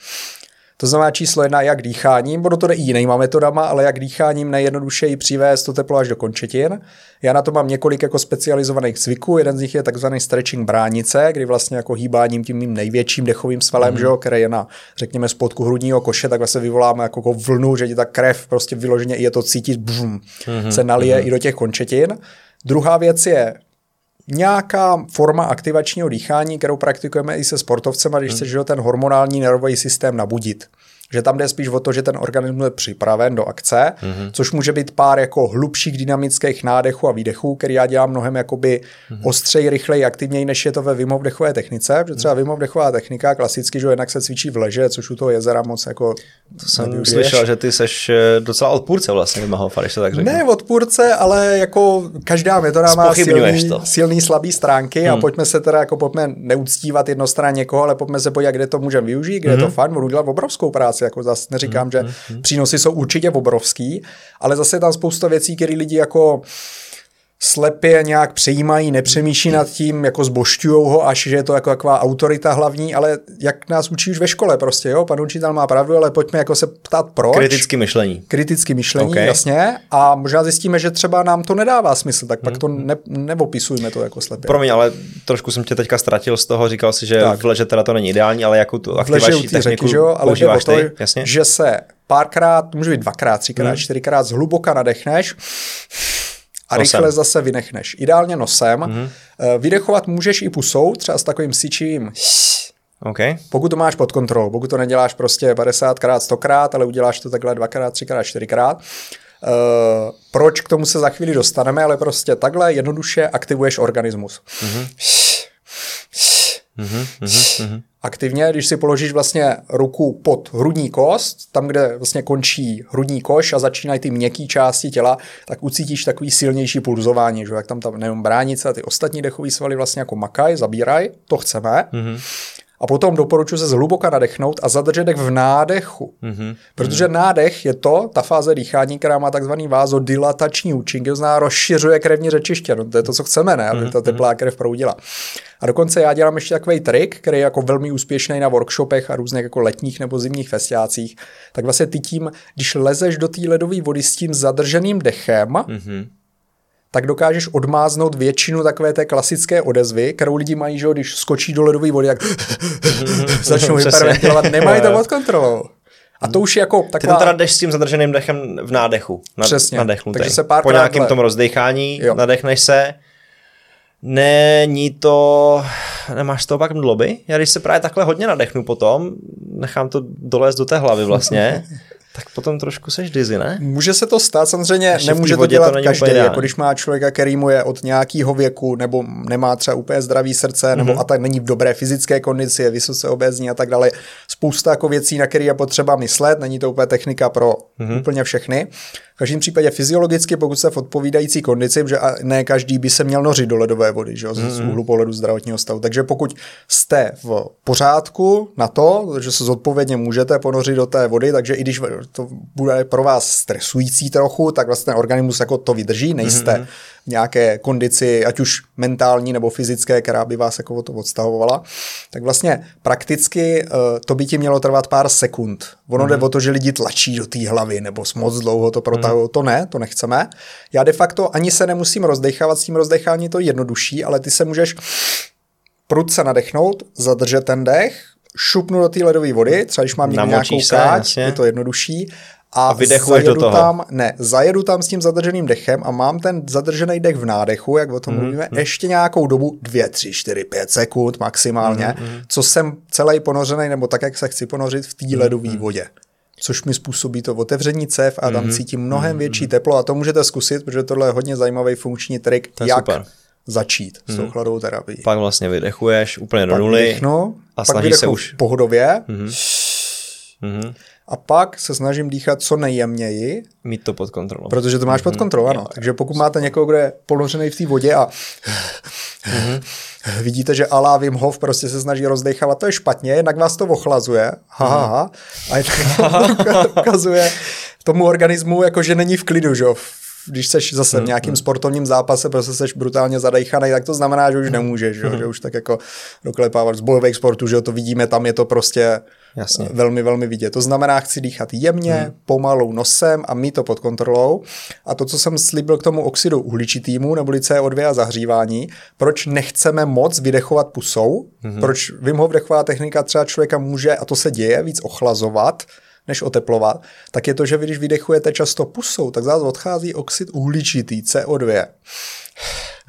To znamená číslo jedna, jak dýcháním, ono to jde i jinýma metodama, ale jak dýcháním nejjednodušeji přivést to teplo až do končetin. Já na to mám několik jako specializovaných cviků, jeden z nich je takzvaný stretching bránice, kdy vlastně jako hýbáním tím mým největším dechovým svalem, mm. že který je na, řekněme, spodku hrudního koše, tak vlastně vyvoláme jako, jako vlnu, že ti ta krev prostě vyloženě i je to cítit, bum, mm. se nalije mm. i do těch končetin. Druhá věc je nějaká forma aktivačního dýchání, kterou praktikujeme i se sportovcem, když hmm. se že ten hormonální nervový systém nabudit. Že tam jde spíš o to, že ten organismus je připraven do akce, mm-hmm. což může být pár jako hlubších dynamických nádechů a výdechů, který já dělám mnohem jakoby mm-hmm. ostřej, rychleji, aktivněji, než je to ve Wim dechové technice, protože třeba Wim dechová technika klasicky, že jednak se cvičí v leže, což u toho jezera moc jako to jsem nevyužiješ. slyšel, že ty seš eh, docela odpůrce vlastně Wim Hofa, když to tak řeknu. Ne odpůrce, ale jako každá metoda má silný, to. silný, slabý stránky hmm. a pojďme se teda jako pojďme neuctívat jednostranně někoho, ale pojďme se podívat, kde to můžeme využít, kde hmm. je to fajn, budu dělat obrovskou práci, jako zase neříkám, hmm. že hmm. přínosy jsou určitě obrovský, ale zase je tam spousta věcí, které lidi jako slepě nějak přejímají, nepřemýšlí nad tím, jako zbošťujou ho, až že je to jako taková autorita hlavní, ale jak nás učí už ve škole prostě, jo, pan učitel má pravdu, ale pojďme jako se ptát proč. Kriticky myšlení. Kriticky myšlení, okay. jasně, a možná zjistíme, že třeba nám to nedává smysl, tak pak hmm. to ne, neopisujme to jako slepě. Promiň, ale trošku jsem tě teďka ztratil z toho, říkal si, že tak. v leže teda to není ideální, ale jakou tu aktivační techniku řeky, že jo, ale používáš to, ty, jasně? že se párkrát, může být dvakrát, třikrát, hmm. čtyřikrát zhluboka nadechneš, a nosem. rychle zase vynechneš. Ideálně nosem. Mm-hmm. Vydechovat můžeš i pusou, třeba s takovým sičivým Okay. Pokud to máš pod kontrolou, pokud to neděláš prostě 50krát, 100krát, ale uděláš to takhle dvakrát, třikrát, čtyřikrát. Uh, proč k tomu se za chvíli dostaneme, ale prostě takhle jednoduše aktivuješ organismus. Mm-hmm. Mm-hmm, mm-hmm. Aktivně, když si položíš vlastně ruku pod hrudní kost, tam, kde vlastně končí hrudní koš a začínají ty měkké části těla, tak ucítíš takový silnější pulzování, že jak tam ta nejenom bránice a ty ostatní dechové svaly vlastně jako makaj, zabíraj, to chceme. Mm-hmm. A potom doporučuji se zhluboka nadechnout a zadržet dech v nádechu. Mm-hmm. Protože nádech je to, ta fáze dýchání, která má takzvaný vázodilatační účinky, to znamená rozšiřuje krevní řečiště. No, to je to, co chceme, ne? Aby ta mhm, teplá krev proudila. A dokonce já dělám ještě takový trik, který je jako velmi úspěšný na workshopech a různých jako letních nebo zimních festiácích. Tak vlastně ty tím, když lezeš do té ledové vody s tím zadrženým dechem, mm-hmm tak dokážeš odmáznout většinu takové té klasické odezvy, kterou lidi mají, že když skočí do ledové vody, jak začnou hyperventilovat, nemají to pod kontrolou. A to už je jako taková... Ty to teda jdeš s tím zadrženým dechem v nádechu. Na, Přesně. Nadechnutý. Takže se pár Po nějakém tom rozdechání jo. nadechneš se, Není to, nemáš to pak mdloby? Já když se právě takhle hodně nadechnu potom, nechám to dolézt do té hlavy vlastně, tak potom trošku seš dizzy, ne? Může se to stát, samozřejmě Ještě nemůže to dělat to každý, jako když má člověka, který mu je od nějakého věku, nebo nemá třeba úplně zdravý srdce, nebo mm-hmm. a tak není v dobré fyzické kondici, je vysoce obézní a tak dále. Spousta jako věcí, na které je potřeba myslet, není to úplně technika pro mm-hmm. úplně všechny. V každém případě fyziologicky, pokud se v odpovídající kondici, že ne každý by se měl nořit do ledové vody, že jo, z mm-hmm. úhlu pohledu zdravotního stavu. Takže pokud jste v pořádku na to, že se zodpovědně můžete ponořit do té vody, takže i když to bude pro vás stresující trochu, tak vlastně ten organismus jako to vydrží, nejste mm-hmm nějaké kondici, ať už mentální nebo fyzické, která by vás jako to odstavovala, tak vlastně prakticky uh, to by ti mělo trvat pár sekund. Ono mm. jde mhm. o to, že lidi tlačí do té hlavy nebo moc dlouho to protahují. Mm. To ne, to nechceme. Já de facto ani se nemusím rozdechávat, s tím rozdechání to jednodušší, ale ty se můžeš prudce nadechnout, zadržet ten dech, šupnu do té ledové vody, třeba když mám nějakou káč, je to jednodušší, a, a vydechuješ do toho. Tam, ne, zajedu tam s tím zadrženým dechem a mám ten zadržený dech v nádechu, jak o tom mm, mluvíme, mm. ještě nějakou dobu, dvě, tři, čtyři, pět sekund maximálně, mm, mm. co jsem celý ponořený, nebo tak, jak se chci ponořit v té mm, ledové mm. vodě. Což mi způsobí to otevření cev a tam mm, cítím mnohem mm, větší teplo a to můžete zkusit, protože tohle je hodně zajímavý funkční trik, jak super. Začít s tou mhm. chladovou terapií. Pak vlastně vydechuješ úplně do nuly vydechnu, a snažíš se už pohodově. Mm. Mm a pak se snažím dýchat co nejjemněji. Mít to pod kontrolou. Protože to máš mm-hmm. pod mhm. kontrolou, ano. Takže pokud máte někoho, kdo je ponořený v té vodě a mm-hmm. vidíte, že Alá Wim Hof prostě se snaží rozdechávat, to je špatně, jednak vás to ochlazuje, ha, ha, ha, a je to ukazuje tomu organismu, jako že není v klidu, že když seš zase v mhm, nějakým sportovním zápase, prostě seš brutálně zadejchaný, tak to znamená, že už nemůžeš, že, že už tak jako doklepávat z bojových sportů, že to vidíme, tam je to prostě Jasně. velmi, velmi vidět. To znamená, chci dýchat jemně, hmm. pomalu nosem a mít to pod kontrolou. A to, co jsem slíbil k tomu oxidu uhličitýmu, neboli CO2 a zahřívání, proč nechceme moc vydechovat pusou, hmm. proč Wim Hof dechová technika třeba člověka může, a to se děje, víc ochlazovat, než oteplovat, tak je to, že vy, když vydechujete často pusou, tak zase odchází oxid uhličitý, CO2.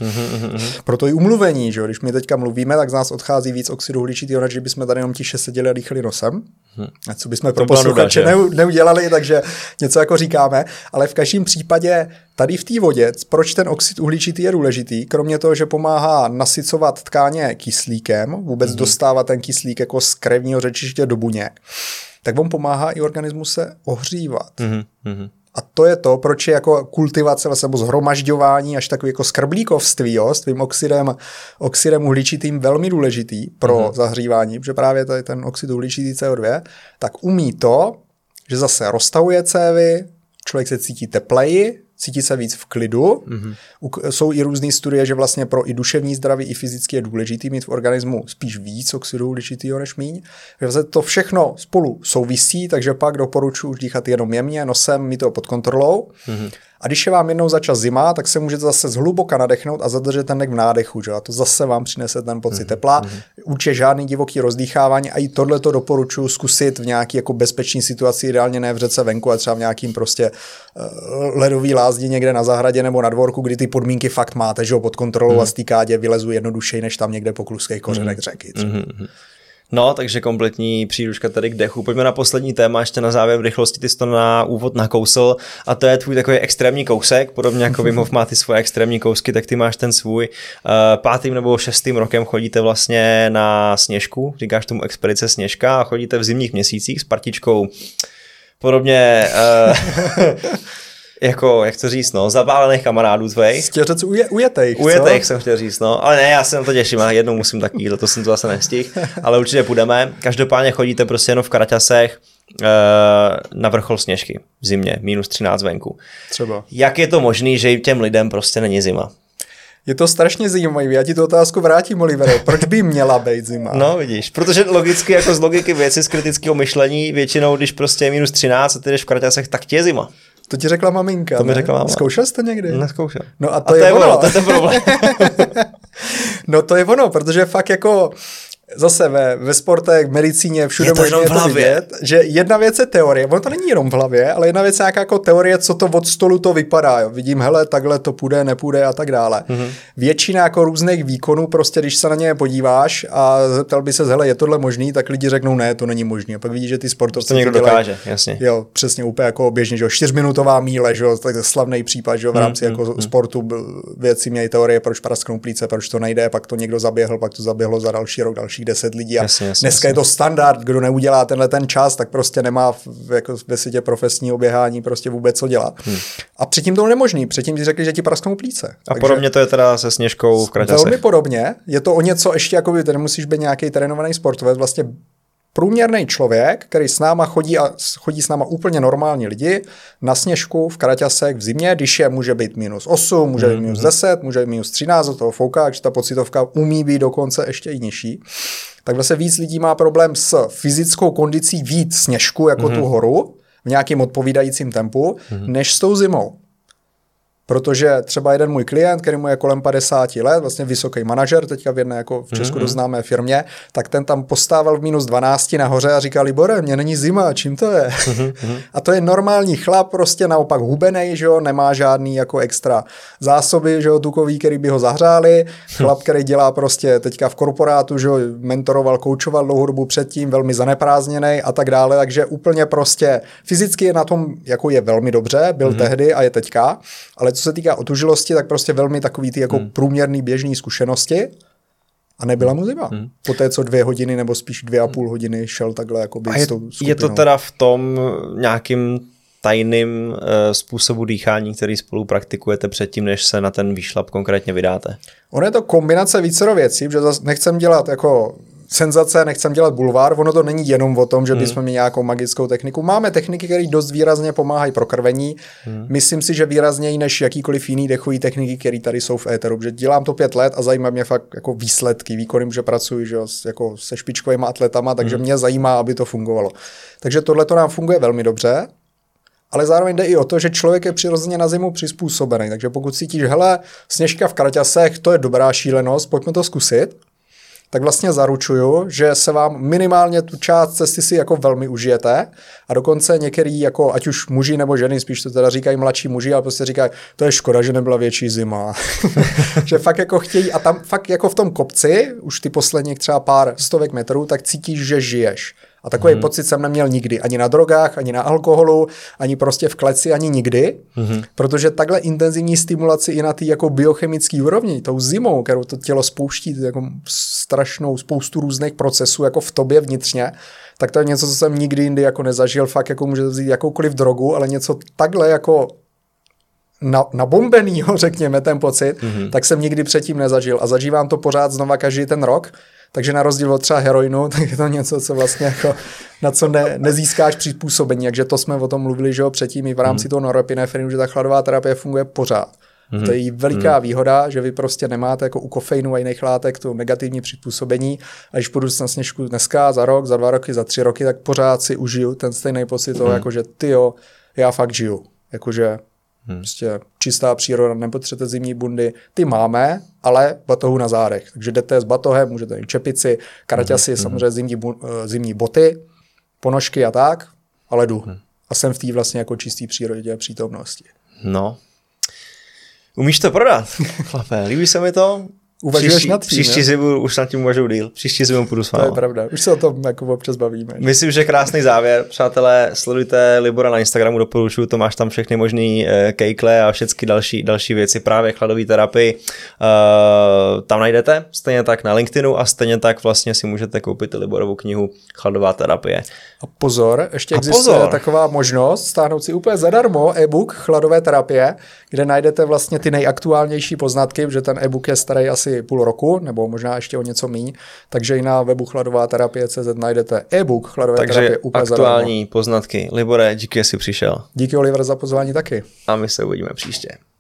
Mm-hmm. Proto i umluvení, že když my teďka mluvíme, tak z nás odchází víc oxidu uhličitého, než bychom tady jenom tiše seděli a dýchali nosem. Mm-hmm. A co bychom pro posluchače neudělali, takže něco jako říkáme. Ale v každém případě tady v té vodě, proč ten oxid uhličitý je důležitý, kromě toho, že pomáhá nasycovat tkáně kyslíkem, vůbec mm-hmm. dostávat ten kyslík jako z krevního řečiště do buněk, tak on pomáhá i organismu se ohřívat. Mm-hmm. A to je to, proč je jako kultivace nebo zhromažďování až takový jako skrblíkovství jo, s tvým oxidem, oxidem uhličitým velmi důležitý pro mm-hmm. zahřívání, protože právě tady ten oxid uhličitý CO2, tak umí to, že zase roztahuje cévy, člověk se cítí tepleji, cítí se víc v klidu. Mm-hmm. Jsou i různé studie, že vlastně pro i duševní zdraví, i fyzicky je důležitý mít v organismu spíš víc oxidu uhličitého než míň. Takže to všechno spolu souvisí, takže pak doporučuji už dýchat jenom jemně, nosem, mít to pod kontrolou. Mm-hmm. A když je vám jednou začas zima, tak se můžete zase zhluboka nadechnout a zadržet ten nek v nádechu. Že? A to zase vám přinese ten pocit mm-hmm. tepla. Mm-hmm. Určitě žádný divoký rozdýchávání a i tohle to doporučuji zkusit v nějaký jako bezpečné situaci, ideálně ne v řece venku, ale třeba v nějakým prostě uh, ledový lázdi někde na zahradě nebo na dvorku, kdy ty podmínky fakt máte, že ho pod kontrolou mm-hmm. a stýkádě vylezu jednodušeji než tam někde po kluských kořenech mm-hmm. řeky. Třeba. Mm-hmm. No, takže kompletní příručka tady k dechu. Pojďme na poslední téma, ještě na závěr v rychlosti, ty jsi to na úvod nakousl a to je tvůj takový extrémní kousek, podobně jako Vimov má ty svoje extrémní kousky, tak ty máš ten svůj. Uh, pátým nebo šestým rokem chodíte vlastně na sněžku, říkáš tomu expedice sněžka a chodíte v zimních měsících s partičkou podobně uh, jako, jak to říct, no, zapálených kamarádů tvých. Stěřec uje, ujetejch, Ujetejch jsem chtěl říct, no, ale ne, já se na to těším, a jednou musím taky, to jsem to zase nestihl, ale určitě půjdeme. Každopádně chodíte prostě jenom v Karaťasech, eh, na vrchol sněžky v zimě, minus 13 venku. Třeba. Jak je to možné, že těm lidem prostě není zima? Je to strašně zajímavé. Já ti tu otázku vrátím, Olivere. Proč by měla být zima? No, vidíš. Protože logicky, jako z logiky věci, z kritického myšlení, většinou, když prostě je minus 13 a ty jdeš v Karťasech, tak tě je zima. To ti řekla maminka. To mi řekla mama. Zkoušel jsi to někdy? Neskoušel. No a to, a je, to je ono. ono. To je ten problém. no to je ono, protože fakt jako zase ve, ve sportech, v medicíně, všude možně je to vidět, že jedna věc je teorie, ono to není jenom v hlavě, ale jedna věc je nějaká jako teorie, co to od stolu to vypadá, jo. vidím, hele, takhle to půjde, nepůjde a tak dále. Mm-hmm. Většina jako různých výkonů, prostě když se na ně podíváš a zeptal by se, hele, je tohle možný, tak lidi řeknou, ne, to není možné. A pak vidíš, že ty sportovci to někdo dělají, dokáže, jasně. Jo, přesně úplně jako běžně, že jo, čtyřminutová míle, že jo, tak slavný případ, že jo, v mhm, rámci mm, jako mm, sportu věci měli teorie, proč prasknou plíce, proč to nejde, pak to někdo zaběhl, pak to zaběhlo za další rok dalších deset lidí a jasně jasně, dneska jasně. je to standard, kdo neudělá tenhle ten čas, tak prostě nemá v, jako ve světě profesního běhání prostě vůbec co dělat. Hmm. A předtím to nemožný, předtím ti řekli, že ti prasknou plíce. A Takže podobně to je teda se sněžkou v Kraťasech. Velmi podobně, je to o něco ještě, jako by musíš být nějaký trénovaný sportovec, vlastně průměrný člověk, který s náma chodí a chodí s náma úplně normální lidi na sněžku v Kraťasech v zimě, když je může být minus 8, může být minus 10, mhm. může být minus 13, do toho fouká, takže ta pocitovka umí být dokonce ještě i nižší tak vlastně víc lidí má problém s fyzickou kondicí víc sněžku jako mm-hmm. tu horu v nějakým odpovídajícím tempu, mm-hmm. než s tou zimou. Protože třeba jeden můj klient, který mu je kolem 50 let, vlastně vysoký manažer, teďka v jedné jako v Česku mm-hmm. doznámé firmě, tak ten tam postával v minus 12 nahoře a říkal, Libore, mě není zima, čím to je? Mm-hmm. a to je normální chlap, prostě naopak hubenej, že jo, nemá žádný jako extra zásoby, že jo, tukový, který by ho zahřáli, chlap, který dělá prostě teďka v korporátu, že jo, mentoroval, koučoval dlouhou dobu předtím, velmi zaneprázdněný a tak dále, takže úplně prostě fyzicky je na tom, jako je velmi dobře, byl mm-hmm. tehdy a je teďka, ale co se týká otužilosti, tak prostě velmi takový ty jako hmm. průměrný běžný zkušenosti a nebyla mu zima. Hmm. Po té, co dvě hodiny nebo spíš dvě a půl hodiny šel takhle jako a je, s tou je to teda v tom nějakým tajným uh, způsobu dýchání, který spolu praktikujete předtím, než se na ten výšlap konkrétně vydáte? Ono je to kombinace vícero věcí, protože zase nechcem dělat jako senzace, nechcem dělat bulvár, ono to není jenom o tom, že hmm. bychom měli nějakou magickou techniku. Máme techniky, které dost výrazně pomáhají pro krvení. Hmm. Myslím si, že výrazněji než jakýkoliv jiný dechový techniky, které tady jsou v éteru. Že dělám to pět let a zajímá mě fakt jako výsledky, výkony, že pracuji že, jako se špičkovými atletama, takže hmm. mě zajímá, aby to fungovalo. Takže tohle to nám funguje velmi dobře. Ale zároveň jde i o to, že člověk je přirozeně na zimu přizpůsobený. Takže pokud cítíš, hele, sněžka v kraťasech, to je dobrá šílenost, pojďme to zkusit, tak vlastně zaručuju, že se vám minimálně tu část cesty si jako velmi užijete a dokonce některý, jako ať už muži nebo ženy, spíš to teda říkají mladší muži, ale prostě říkají, to je škoda, že nebyla větší zima. že fakt jako chtějí a tam fakt jako v tom kopci, už ty posledních třeba pár stovek metrů, tak cítíš, že žiješ. A takový hmm. pocit jsem neměl nikdy. Ani na drogách, ani na alkoholu, ani prostě v kleci, ani nikdy. Hmm. Protože takhle intenzivní stimulaci i na té jako biochemické úrovni, tou zimou, kterou to tělo spouští, jako strašnou spoustu různých procesů jako v tobě vnitřně, tak to je něco, co jsem nikdy jindy jako nezažil. Fakt jako může vzít jakoukoliv drogu, ale něco takhle jako na, nabombenýho, řekněme, ten pocit, mm-hmm. tak jsem nikdy předtím nezažil. A zažívám to pořád znova každý ten rok. Takže na rozdíl od třeba heroinu, tak je to něco, co vlastně jako, na co ne, nezískáš přizpůsobení. Takže to jsme o tom mluvili, že jo, předtím i v rámci mm. toho norepinefrinu, že ta chladová terapie funguje pořád. Mm-hmm. To je jí veliká mm. výhoda, že vy prostě nemáte jako u kofeinu a jiných látek to negativní přizpůsobení. A když půjdu na sněžku dneska, za rok, za dva roky, za tři roky, tak pořád si užiju ten stejný pocit mm. toho, jako že ty jo, já fakt žiju. Jakože Hmm. Prostě čistá příroda, nepotřebujete zimní bundy. Ty máme, ale batohu na zádech. Takže jdete s batohem, můžete mít čepici, karaťasy, hmm. samozřejmě zimní, eh, zimní boty, ponožky a tak, ale jdu. Hmm. A jsem v té vlastně jako čistý přírodě přítomnosti. No. Umíš to prodat, chlape, líbí se mi to, Uvažuješ příští, nad tím, Příští zimu už nad tím uvažuji díl. Příští zimu půjdu s váma. To je pravda. Už se o tom jako občas bavíme. Že? Myslím, že krásný závěr. Přátelé, sledujte Libora na Instagramu, doporučuju, to máš tam všechny možný uh, kejkle a všechny další, další věci, právě chladové terapii. Uh, tam najdete, stejně tak na LinkedInu a stejně tak vlastně si můžete koupit Liborovu knihu Chladová terapie. A pozor, ještě a existuje pozor. taková možnost stáhnout si úplně zadarmo e-book Chladové terapie, kde najdete vlastně ty nejaktuálnější poznatky, že ten e-book je starý asi asi půl roku, nebo možná ještě o něco míň, takže i na webu chladová terapie CZ najdete e-book chladové takže terapie úplně aktuální zadarmo. poznatky. Libore, díky, že jsi přišel. Díky Oliver za pozvání taky. A my se uvidíme příště.